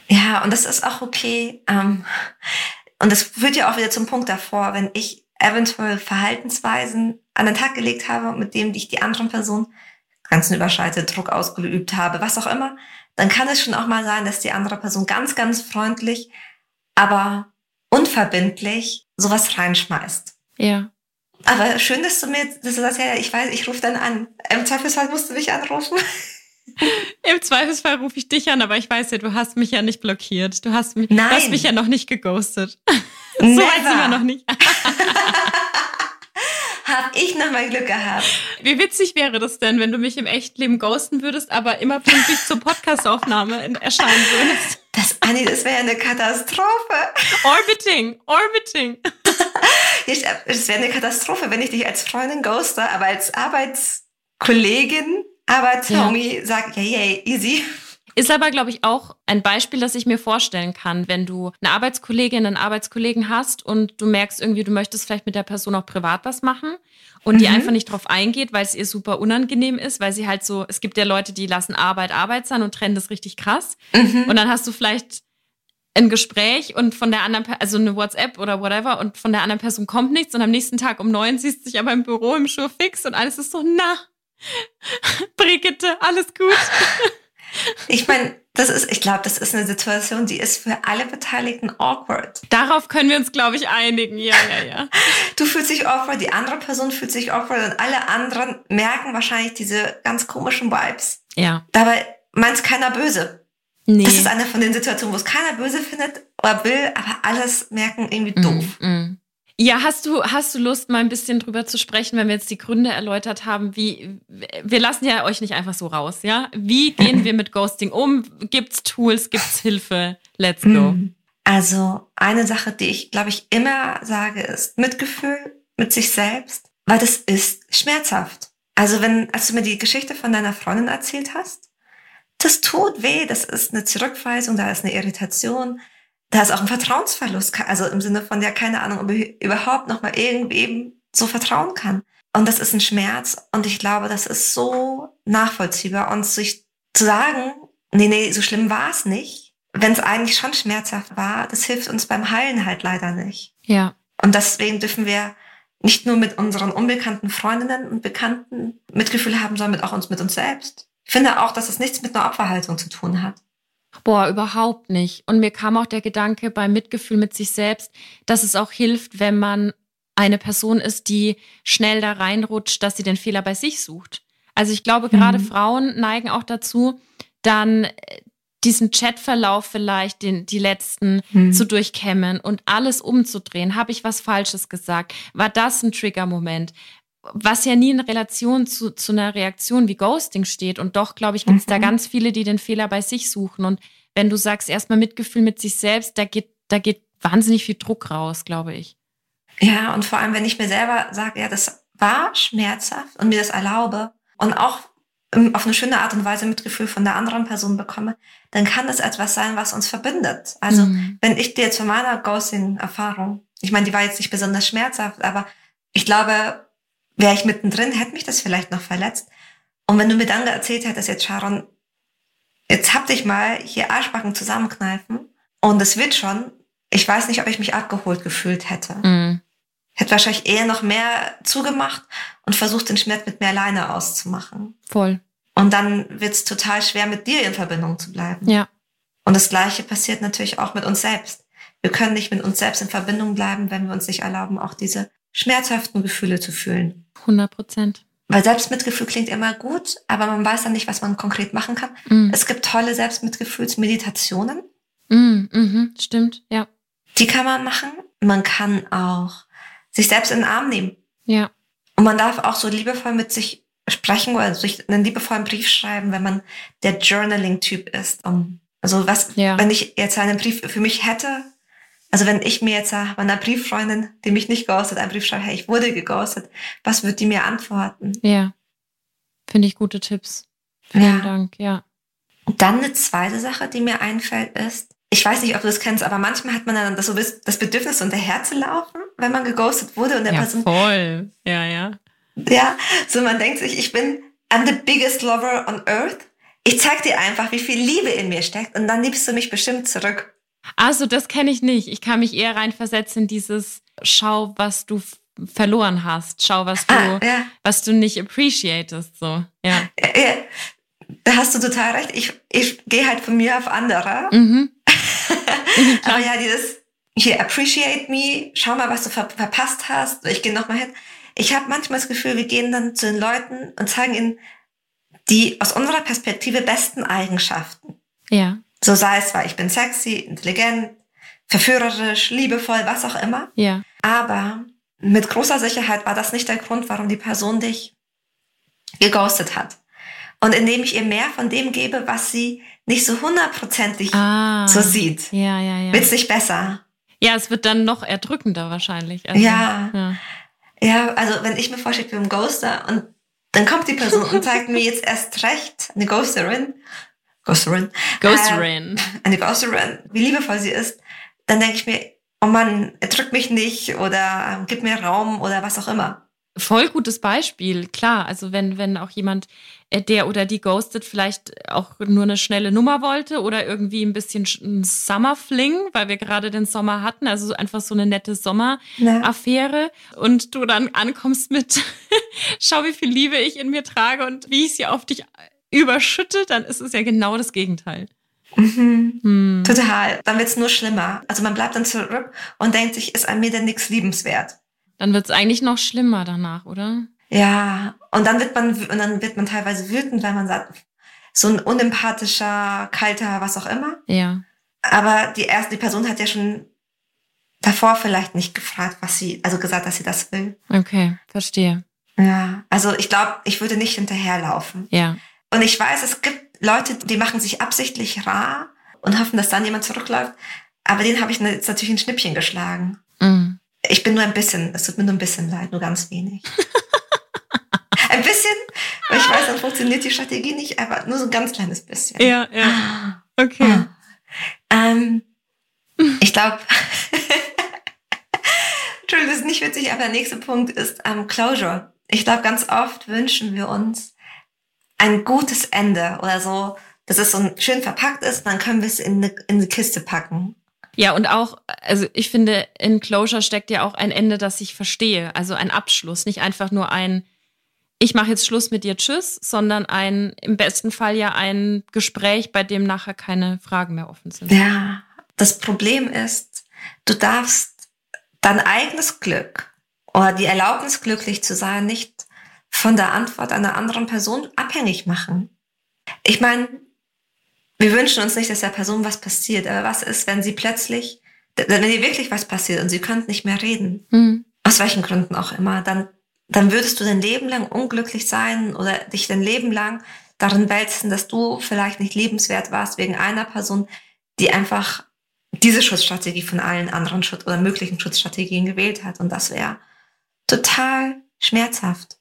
Ja, und das ist auch okay. Ähm, und das führt ja auch wieder zum Punkt davor, wenn ich eventuell Verhaltensweisen an den Tag gelegt habe, mit dem ich die anderen Person Grenzen überschreitet, Druck ausgeübt habe, was auch immer, dann kann es schon auch mal sein, dass die andere Person ganz, ganz freundlich, aber unverbindlich sowas reinschmeißt. Ja. Aber schön, dass du mir, dass du sagst, ja, ich weiß, ich rufe dann an. Im Zweifelsfall musst du mich anrufen. (laughs) Im Zweifelsfall rufe ich dich an, aber ich weiß ja, du hast mich ja nicht blockiert. Du hast mich. Du hast mich ja noch nicht geghostet. (laughs) so weit sind wir noch nicht. (laughs) Hab ich noch mal Glück gehabt. Wie witzig wäre das denn, wenn du mich im echten Leben ghosten würdest, aber immer pünktlich zur Podcastaufnahme erscheinen würdest? Das, Anni, das wäre eine Katastrophe. Orbiting, orbiting. Es wäre eine Katastrophe, wenn ich dich als Freundin ghoste, aber als Arbeitskollegin aber Tommy ja. sagt, yay, yay, easy. Ist aber, glaube ich, auch ein Beispiel, das ich mir vorstellen kann, wenn du eine Arbeitskollegin, einen Arbeitskollegen hast und du merkst irgendwie, du möchtest vielleicht mit der Person auch privat was machen und mhm. die einfach nicht drauf eingeht, weil es ihr super unangenehm ist, weil sie halt so, es gibt ja Leute, die lassen Arbeit Arbeit sein und trennen das richtig krass. Mhm. Und dann hast du vielleicht ein Gespräch und von der anderen, also eine WhatsApp oder whatever und von der anderen Person kommt nichts und am nächsten Tag um neun siehst du dich aber im Büro im Schuh fix und alles ist so, na, (laughs) Brigitte, alles gut. (laughs) Ich meine, das ist, ich glaube, das ist eine Situation, die ist für alle Beteiligten awkward. Darauf können wir uns, glaube ich, einigen. Ja, ja, ja. Du fühlst dich awkward, die andere Person fühlt sich awkward und alle anderen merken wahrscheinlich diese ganz komischen Vibes. Ja. Dabei meint keiner böse. Nee. Das ist eine von den Situationen, wo es keiner böse findet oder will, aber alles merken irgendwie doof. Mm, mm. Ja, hast du, hast du Lust, mal ein bisschen drüber zu sprechen, wenn wir jetzt die Gründe erläutert haben, wie, wir lassen ja euch nicht einfach so raus, ja? Wie gehen wir mit Ghosting um? Gibt's Tools, gibt's Hilfe? Let's go. Hm. Also, eine Sache, die ich, glaube ich, immer sage, ist Mitgefühl mit sich selbst, weil das ist schmerzhaft. Also, wenn, als du mir die Geschichte von deiner Freundin erzählt hast, das tut weh, das ist eine Zurückweisung, da ist eine Irritation, da ist auch ein Vertrauensverlust, also im Sinne von, ja, keine Ahnung, ob ich überhaupt noch mal irgendwem so vertrauen kann. Und das ist ein Schmerz. Und ich glaube, das ist so nachvollziehbar. Und sich zu sagen, nee, nee, so schlimm war es nicht, wenn es eigentlich schon schmerzhaft war, das hilft uns beim Heilen halt leider nicht. Ja. Und deswegen dürfen wir nicht nur mit unseren unbekannten Freundinnen und Bekannten Mitgefühl haben, sondern auch uns mit uns selbst. Ich finde auch, dass es nichts mit einer Opferhaltung zu tun hat. Boah, überhaupt nicht. Und mir kam auch der Gedanke beim Mitgefühl mit sich selbst, dass es auch hilft, wenn man eine Person ist, die schnell da reinrutscht, dass sie den Fehler bei sich sucht. Also ich glaube, gerade mhm. Frauen neigen auch dazu, dann äh, diesen Chatverlauf vielleicht, den, die letzten mhm. zu durchkämmen und alles umzudrehen. Habe ich was Falsches gesagt? War das ein Trigger-Moment? Was ja nie in Relation zu, zu einer Reaktion wie Ghosting steht. Und doch, glaube ich, gibt es mhm. da ganz viele, die den Fehler bei sich suchen. Und wenn du sagst, erstmal Mitgefühl mit sich selbst, da geht, da geht wahnsinnig viel Druck raus, glaube ich. Ja, und vor allem, wenn ich mir selber sage, ja, das war schmerzhaft und mir das erlaube und auch auf eine schöne Art und Weise Mitgefühl von der anderen Person bekomme, dann kann das etwas sein, was uns verbindet. Also, mhm. wenn ich dir zu meiner Ghosting-Erfahrung, ich meine, die war jetzt nicht besonders schmerzhaft, aber ich glaube, wäre ich mittendrin, hätte mich das vielleicht noch verletzt. Und wenn du mir dann erzählt hättest, jetzt Sharon, jetzt hab dich mal hier Arschbacken zusammenkneifen und es wird schon, ich weiß nicht, ob ich mich abgeholt gefühlt hätte. Mhm. Hätte wahrscheinlich eher noch mehr zugemacht und versucht, den Schmerz mit mir alleine auszumachen. Voll. Und dann wird es total schwer, mit dir in Verbindung zu bleiben. Ja. Und das Gleiche passiert natürlich auch mit uns selbst. Wir können nicht mit uns selbst in Verbindung bleiben, wenn wir uns nicht erlauben, auch diese schmerzhaften Gefühle zu fühlen. 100 Prozent. Weil Selbstmitgefühl klingt immer gut, aber man weiß dann nicht, was man konkret machen kann. Mm. Es gibt tolle Selbstmitgefühlsmeditationen. Mm, mhm, stimmt, ja. Die kann man machen. Man kann auch sich selbst in den Arm nehmen. Ja. Und man darf auch so liebevoll mit sich sprechen oder sich einen liebevollen Brief schreiben, wenn man der Journaling-Typ ist. Um, also was, ja. wenn ich jetzt einen Brief für mich hätte, also wenn ich mir jetzt meiner Brieffreundin, die mich nicht ghostet, einen Brief schreibe, hey, ich wurde geghostet, was wird die mir antworten? Ja, finde ich gute Tipps. Vielen ja. Dank, ja. Und dann eine zweite Sache, die mir einfällt, ist, ich weiß nicht, ob du das kennst, aber manchmal hat man dann das, das Bedürfnis, hinterher zu laufen, wenn man geghostet wurde und der ja, Person. Voll, ja, ja. Ja, so man denkt sich, ich bin I'm the biggest lover on earth. Ich zeig dir einfach, wie viel Liebe in mir steckt und dann liebst du mich bestimmt zurück. Also, das kenne ich nicht. Ich kann mich eher reinversetzen in dieses Schau, was du verloren hast. Schau, was du, ah, ja. was du nicht appreciatest, so. Ja. ja. Da hast du total recht. Ich, ich gehe halt von mir auf andere. Mhm. (laughs) Aber ja, dieses hier appreciate me, schau mal, was du ver verpasst hast. Ich gehe nochmal hin. Ich habe manchmal das Gefühl, wir gehen dann zu den Leuten und zeigen ihnen die aus unserer Perspektive besten Eigenschaften. Ja. So sei es, weil ich bin sexy, intelligent, verführerisch, liebevoll, was auch immer. Ja. Aber mit großer Sicherheit war das nicht der Grund, warum die Person dich geghostet hat. Und indem ich ihr mehr von dem gebe, was sie nicht so hundertprozentig ah, so sieht, ja, ja, ja. wird es nicht besser. Ja, es wird dann noch erdrückender wahrscheinlich. Also, ja. ja. Ja, also wenn ich mir vorstelle, ich bin ein Ghoster und dann kommt die Person (laughs) und zeigt mir jetzt erst recht, eine Ghosterin, Ghosterin, Ghosterin, äh, (laughs) eine Ghosterin, wie liebevoll sie ist, dann denke ich mir, oh Mann, er drückt mich nicht oder gib mir Raum oder was auch immer. Voll gutes Beispiel, klar. Also wenn, wenn auch jemand, äh, der oder die ghostet, vielleicht auch nur eine schnelle Nummer wollte oder irgendwie ein bisschen ein Summerfling, weil wir gerade den Sommer hatten, also einfach so eine nette Sommeraffäre ja. und du dann ankommst mit, (laughs) schau, wie viel Liebe ich in mir trage und wie ich sie auf dich überschütte, dann ist es ja genau das Gegenteil. Mhm. Hm. Total. Dann wird es nur schlimmer. Also man bleibt dann zurück und denkt sich, ist an mir denn nichts liebenswert. Dann wird es eigentlich noch schlimmer danach, oder? Ja, und dann wird man, und dann wird man teilweise wütend, weil man sagt, so ein unempathischer, kalter, was auch immer. Ja. Aber die erste, die Person hat ja schon davor vielleicht nicht gefragt, was sie, also gesagt, dass sie das will. Okay, verstehe. Ja, also ich glaube, ich würde nicht hinterherlaufen. Ja. Und ich weiß, es gibt Leute, die machen sich absichtlich rar und hoffen, dass dann jemand zurückläuft. Aber den habe ich jetzt natürlich ein Schnippchen geschlagen. Mhm. Ich bin nur ein bisschen, es tut mir nur ein bisschen leid, nur ganz wenig. (laughs) ein bisschen, weil ich weiß, dann funktioniert die Strategie nicht, aber nur so ein ganz kleines bisschen. Ja, ja. Okay. Ah. Ähm, ich glaube, (laughs) Entschuldigung, das ist nicht witzig, aber der nächste Punkt ist ähm, Closure. Ich glaube, ganz oft wünschen wir uns ein gutes Ende oder so, dass es so schön verpackt ist, dann können wir es in eine, in Kiste packen. Ja, und auch, also ich finde, in Closure steckt ja auch ein Ende, das ich verstehe. Also ein Abschluss, nicht einfach nur ein, ich mache jetzt Schluss mit dir, tschüss, sondern ein, im besten Fall ja ein Gespräch, bei dem nachher keine Fragen mehr offen sind. Ja, das Problem ist, du darfst dein eigenes Glück oder die Erlaubnis, glücklich zu sein, nicht von der Antwort einer anderen Person abhängig machen. Ich meine, wir wünschen uns nicht, dass der Person was passiert, aber was ist, wenn sie plötzlich, wenn ihr wirklich was passiert und sie könnt nicht mehr reden, mhm. aus welchen Gründen auch immer, dann, dann würdest du dein Leben lang unglücklich sein oder dich dein Leben lang darin wälzen, dass du vielleicht nicht lebenswert warst wegen einer Person, die einfach diese Schutzstrategie von allen anderen Schutz oder möglichen Schutzstrategien gewählt hat. Und das wäre total schmerzhaft.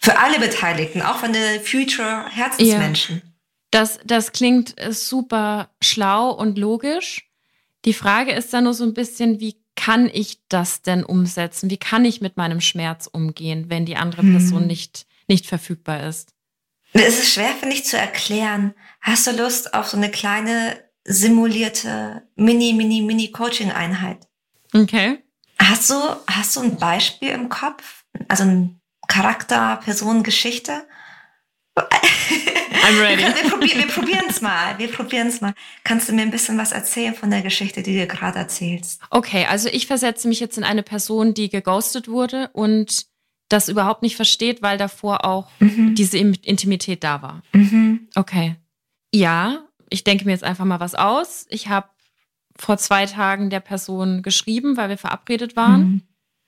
Für alle Beteiligten, auch von den Future Herzensmenschen. Ja. Das, das klingt äh, super schlau und logisch. Die Frage ist dann nur so ein bisschen, wie kann ich das denn umsetzen? Wie kann ich mit meinem Schmerz umgehen, wenn die andere Person hm. nicht, nicht verfügbar ist? Es ist schwer, finde ich, zu erklären. Hast du Lust auf so eine kleine simulierte Mini, Mini, Mini Coaching-Einheit? Okay. Hast du, hast du ein Beispiel im Kopf? Also ein Charakter, Person, Geschichte? I'm ready. Wir, probier, wir probieren es mal. Wir probieren es mal. Kannst du mir ein bisschen was erzählen von der Geschichte, die du gerade erzählst? Okay, also ich versetze mich jetzt in eine Person, die geghostet wurde und das überhaupt nicht versteht, weil davor auch mhm. diese Intimität da war. Mhm. Okay. Ja, ich denke mir jetzt einfach mal was aus. Ich habe vor zwei Tagen der Person geschrieben, weil wir verabredet waren. Mhm.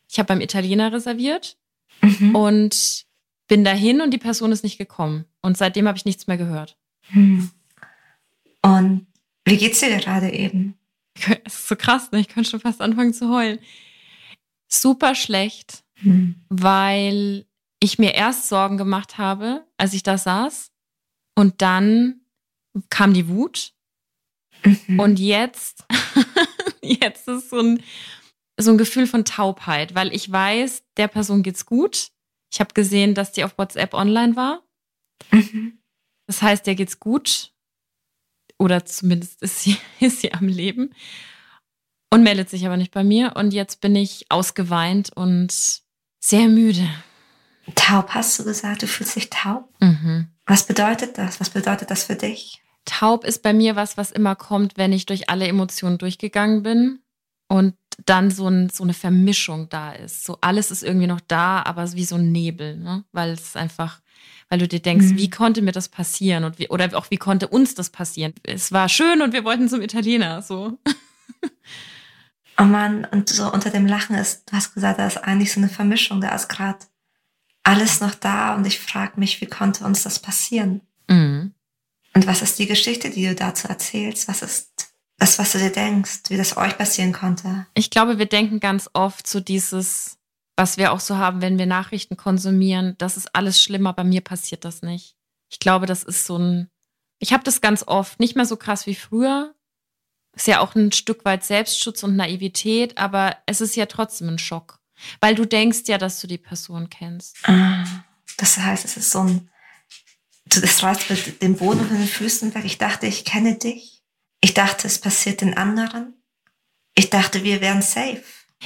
Ich habe beim Italiener reserviert. Mhm. und bin dahin und die Person ist nicht gekommen. Und seitdem habe ich nichts mehr gehört. Mhm. Und wie geht's dir gerade eben? (laughs) Es ist so krass, ne? ich könnte schon fast anfangen zu heulen. Super schlecht, mhm. weil ich mir erst Sorgen gemacht habe, als ich da saß. Und dann kam die Wut. Mhm. Und jetzt, (laughs) jetzt ist so ein, so ein Gefühl von Taubheit, weil ich weiß, der Person geht's gut. Ich habe gesehen, dass die auf WhatsApp online war. Mhm. Das heißt, der geht's gut. Oder zumindest ist sie, (laughs) ist sie am Leben. Und meldet sich aber nicht bei mir. Und jetzt bin ich ausgeweint und sehr müde. Taub hast du gesagt, du fühlst dich taub? Mhm. Was bedeutet das? Was bedeutet das für dich? Taub ist bei mir was, was immer kommt, wenn ich durch alle Emotionen durchgegangen bin und dann so, ein, so eine Vermischung da ist. So alles ist irgendwie noch da, aber wie so ein Nebel, ne? weil es einfach, weil du dir denkst, mhm. wie konnte mir das passieren und wie, oder auch wie konnte uns das passieren? Es war schön und wir wollten zum Italiener, so. Oh Mann, und so unter dem Lachen ist, du hast gesagt, da ist eigentlich so eine Vermischung, da ist gerade alles noch da und ich frage mich, wie konnte uns das passieren? Mhm. Und was ist die Geschichte, die du dazu erzählst? Was ist das, was du dir denkst, wie das euch passieren konnte? Ich glaube, wir denken ganz oft so dieses, was wir auch so haben, wenn wir Nachrichten konsumieren, das ist alles schlimmer, bei mir passiert das nicht. Ich glaube, das ist so ein, ich habe das ganz oft, nicht mehr so krass wie früher. Ist ja auch ein Stück weit Selbstschutz und Naivität, aber es ist ja trotzdem ein Schock. Weil du denkst ja, dass du die Person kennst. Ah, das heißt, es ist so ein, das reißt mit dem Boden von den Füßen weg. Ich dachte, ich kenne dich. Ich dachte, es passiert den anderen. Ich dachte, wir wären safe.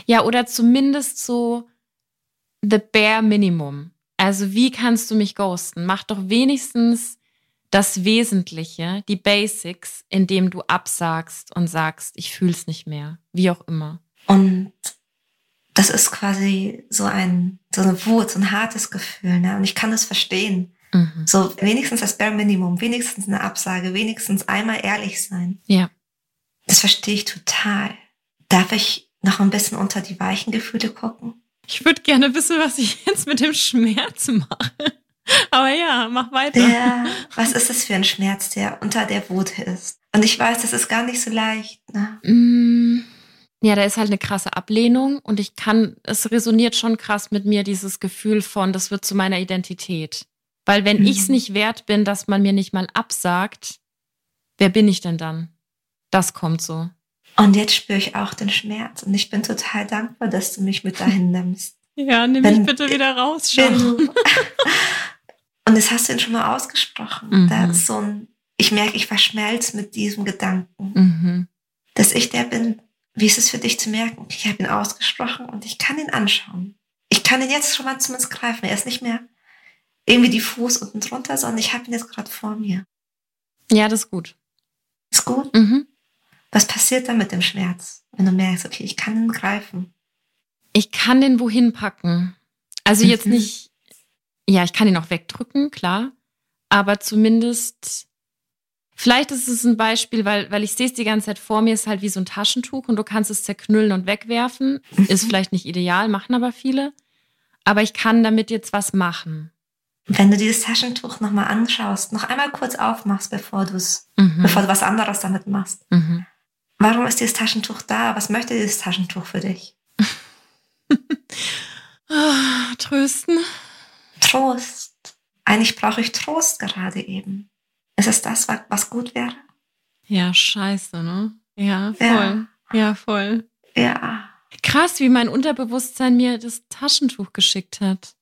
Ja, oder zumindest so the bare minimum. Also wie kannst du mich ghosten? Mach doch wenigstens das Wesentliche, die Basics, indem du absagst und sagst, ich fühl's nicht mehr, wie auch immer. Und das ist quasi so ein, so eine Wut, so ein hartes Gefühl, ne? Und ich kann das verstehen. Mhm. So wenigstens das Bare Minimum, wenigstens eine Absage, wenigstens einmal ehrlich sein. Ja. Das verstehe ich total. Darf ich noch ein bisschen unter die weichen Gefühle gucken? Ich würde gerne wissen, was ich jetzt mit dem Schmerz mache. Aber ja, mach weiter. Ja, was ist das für ein Schmerz, der unter der Wut ist? Und ich weiß, das ist gar nicht so leicht. Ne? Mm. Ja, da ist halt eine krasse Ablehnung und ich kann, es resoniert schon krass mit mir, dieses Gefühl von, das wird zu meiner Identität. Weil wenn mhm. ich es nicht wert bin, dass man mir nicht mal absagt, wer bin ich denn dann? Das kommt so. Und jetzt spüre ich auch den Schmerz und ich bin total dankbar, dass du mich mit dahin nimmst. (laughs) ja, nimm mich bitte wieder raus, schon. (laughs) und das hast du ihn schon mal ausgesprochen. Mhm. Da ist so ein, ich merke, ich verschmelze mit diesem Gedanken, mhm. dass ich der bin, wie ist es für dich zu merken? Ich habe ihn ausgesprochen und ich kann ihn anschauen. Ich kann ihn jetzt schon mal zumindest greifen. Er ist nicht mehr irgendwie die Fuß unten drunter, sondern ich habe ihn jetzt gerade vor mir. Ja, das ist gut. Ist gut? Mhm. Was passiert dann mit dem Schmerz, wenn du merkst, okay, ich kann ihn greifen? Ich kann den wohin packen. Also mhm. jetzt nicht, ja, ich kann ihn auch wegdrücken, klar. Aber zumindest Vielleicht ist es ein Beispiel, weil, weil ich sehe es die ganze Zeit vor mir, ist halt wie so ein Taschentuch und du kannst es zerknüllen und wegwerfen. Ist vielleicht nicht ideal, machen aber viele. Aber ich kann damit jetzt was machen. Wenn du dieses Taschentuch nochmal anschaust, noch einmal kurz aufmachst, bevor, du's, mhm. bevor du was anderes damit machst. Mhm. Warum ist dieses Taschentuch da? Was möchte dieses Taschentuch für dich? oh, (laughs) trösten. Trost. Eigentlich brauche ich Trost gerade eben. Ist es das, was gut wäre? Ja, scheiße, ne? Ja, voll. Ja, ja voll. Ja. Krass, wie mein Unterbewusstsein mir das Taschentuch geschickt hat.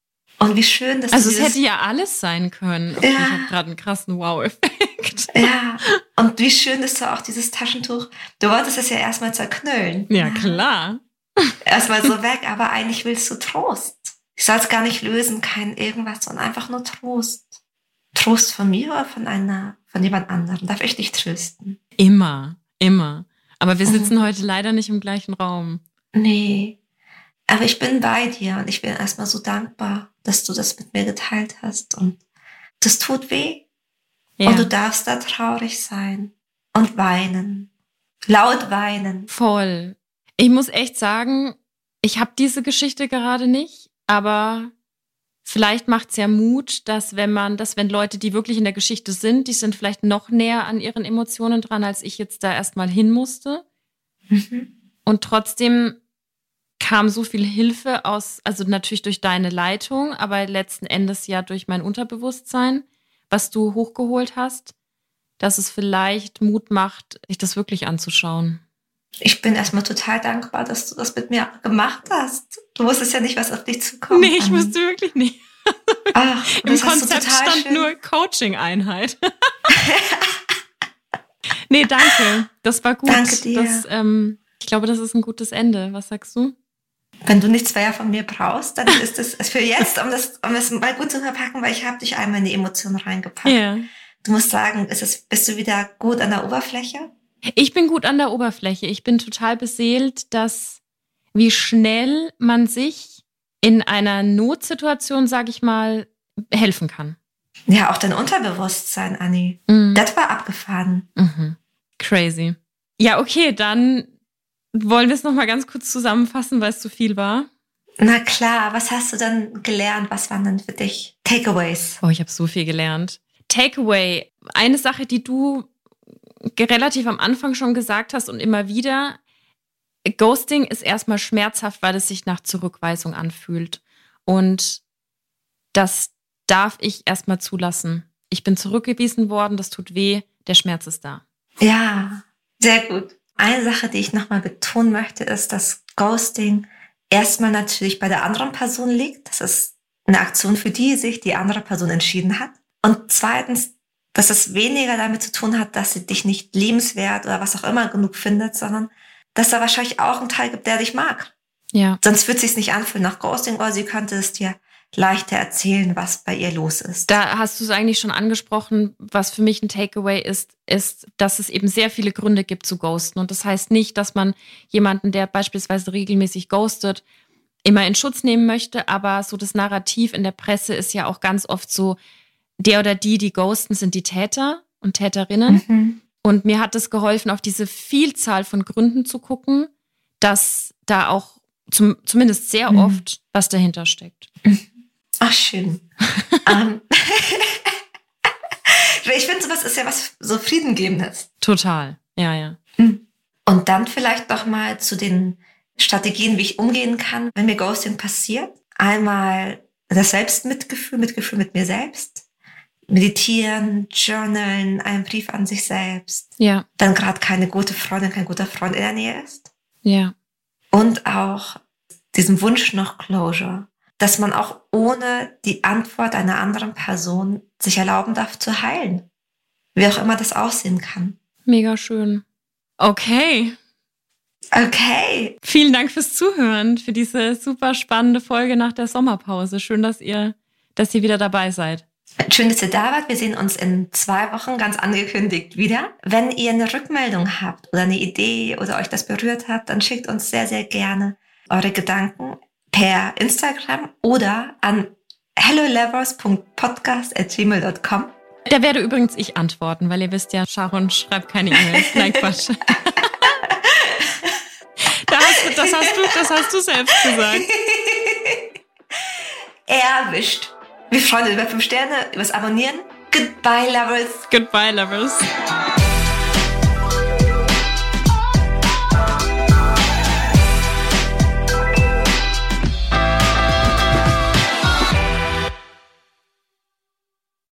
Und wie schön, dass Also es hätte ja alles sein können. Ja. Ich habe gerade einen krassen Wow-Effekt. Ja. Und wie schön ist da auch dieses Taschentuch. Du wolltest es ja erstmal zerknüllen. Ja, klar. Erstmal so weg, aber eigentlich willst du Trost. Ich soll es gar nicht lösen, kein irgendwas, sondern einfach nur Trost. Trost von mir oder von einer, von jemand anderem? Darf ich dich trösten? Immer, immer. Aber wir sitzen mhm. heute leider nicht im gleichen Raum. Nee. Aber ich bin bei dir und ich bin erstmal so dankbar, dass du das mit mir geteilt hast. Und das tut weh. Ja. Und du darfst da traurig sein und weinen. Laut weinen. Voll. Ich muss echt sagen, ich habe diese Geschichte gerade nicht, aber vielleicht macht es ja Mut, dass wenn man, dass wenn Leute, die wirklich in der Geschichte sind, die sind vielleicht noch näher an ihren Emotionen dran, als ich jetzt da erstmal hin musste. Mhm. Und trotzdem kam so viel Hilfe aus, also natürlich durch deine Leitung, aber letzten Endes ja durch mein Unterbewusstsein, was du hochgeholt hast, dass es vielleicht Mut macht, sich das wirklich anzuschauen. Ich bin erstmal total dankbar, dass du das mit mir gemacht hast. Du wusstest ja nicht, was auf dich zukommt. Nee, ich wusste wirklich nicht. Ach, Im Konzept stand schön. nur Coaching-Einheit. (laughs) nee, danke. Das war gut. Danke dir. Das, ähm, ich glaube, das ist ein gutes Ende. Was sagst du? Wenn du nichts mehr von mir brauchst, dann ist es für jetzt, um das, um es mal gut zu verpacken, weil ich habe dich einmal in die Emotionen reingepackt. Ja. Du musst sagen, ist es, bist du wieder gut an der Oberfläche? Ich bin gut an der Oberfläche. Ich bin total beseelt, dass wie schnell man sich in einer Notsituation, sage ich mal, helfen kann. Ja, auch dein Unterbewusstsein, Anni. Mhm. Das war abgefahren. Mhm. Crazy. Ja, okay, dann wollen wir es nochmal ganz kurz zusammenfassen, weil es zu viel war. Na klar, was hast du dann gelernt? Was waren denn für dich Takeaways? Oh, ich habe so viel gelernt. Takeaway, eine Sache, die du relativ am Anfang schon gesagt hast und immer wieder, Ghosting ist erstmal schmerzhaft, weil es sich nach Zurückweisung anfühlt. Und das darf ich erstmal zulassen. Ich bin zurückgewiesen worden, das tut weh, der Schmerz ist da. Ja, sehr gut. Eine Sache, die ich nochmal betonen möchte, ist, dass Ghosting erstmal natürlich bei der anderen Person liegt. Das ist eine Aktion, für die sich die andere Person entschieden hat. Und zweitens, dass es weniger damit zu tun hat, dass sie dich nicht liebenswert oder was auch immer genug findet, sondern dass da wahrscheinlich auch einen Teil gibt, der dich mag. Ja. Sonst wird es sich nicht anfühlen nach Ghosting, oder sie könnte es dir leichter erzählen, was bei ihr los ist. Da hast du es eigentlich schon angesprochen. Was für mich ein Takeaway ist, ist, dass es eben sehr viele Gründe gibt zu ghosten. Und das heißt nicht, dass man jemanden, der beispielsweise regelmäßig ghostet, immer in Schutz nehmen möchte. Aber so das Narrativ in der Presse ist ja auch ganz oft so, der oder die, die ghosten, sind die Täter und Täterinnen. Mhm. Und mir hat es geholfen, auf diese Vielzahl von Gründen zu gucken, dass da auch zum, zumindest sehr mhm. oft was dahinter steckt. (laughs) Ach, schön. um, (laughs) ähm, (laughs) ich finde, sowas ist ja was so Friedengebendes. Total, ja, ja. Mhm. Und dann vielleicht noch mal zu den Strategien, wie ich umgehen kann, wenn mir Ghosting passiert. Einmal das Selbstmitgefühl, Mitgefühl mit mir selbst meditieren, journalen, einen Brief an sich selbst. Ja. Wenn gerade keine gute Freundin, kein guter Freund in der Nähe ist. Ja. Und auch diesen Wunsch nach Closure, dass man auch ohne die Antwort einer anderen Person sich erlauben darf zu heilen. Wie auch immer das aussehen kann. Mega schön. Okay. Okay. Vielen Dank fürs Zuhören, für diese super spannende Folge nach der Sommerpause. Schön, dass ihr, dass ihr wieder dabei seid. Schön, dass ihr da wart. Wir sehen uns in zwei Wochen ganz angekündigt wieder. Wenn ihr eine Rückmeldung habt oder eine Idee oder euch das berührt hat, dann schickt uns sehr, sehr gerne eure Gedanken per Instagram oder an hellolovers.podcast.gmail.com. Da werde übrigens ich antworten, weil ihr wisst ja, Sharon schreibt keine E-Mails. Nein, (laughs) Quatsch. das, hast, das, hast du, das hast du selbst gesagt. (laughs) Erwischt. Wir freuen uns über 5 Sterne, übers Abonnieren. Goodbye, Lovers. Goodbye, Lovers.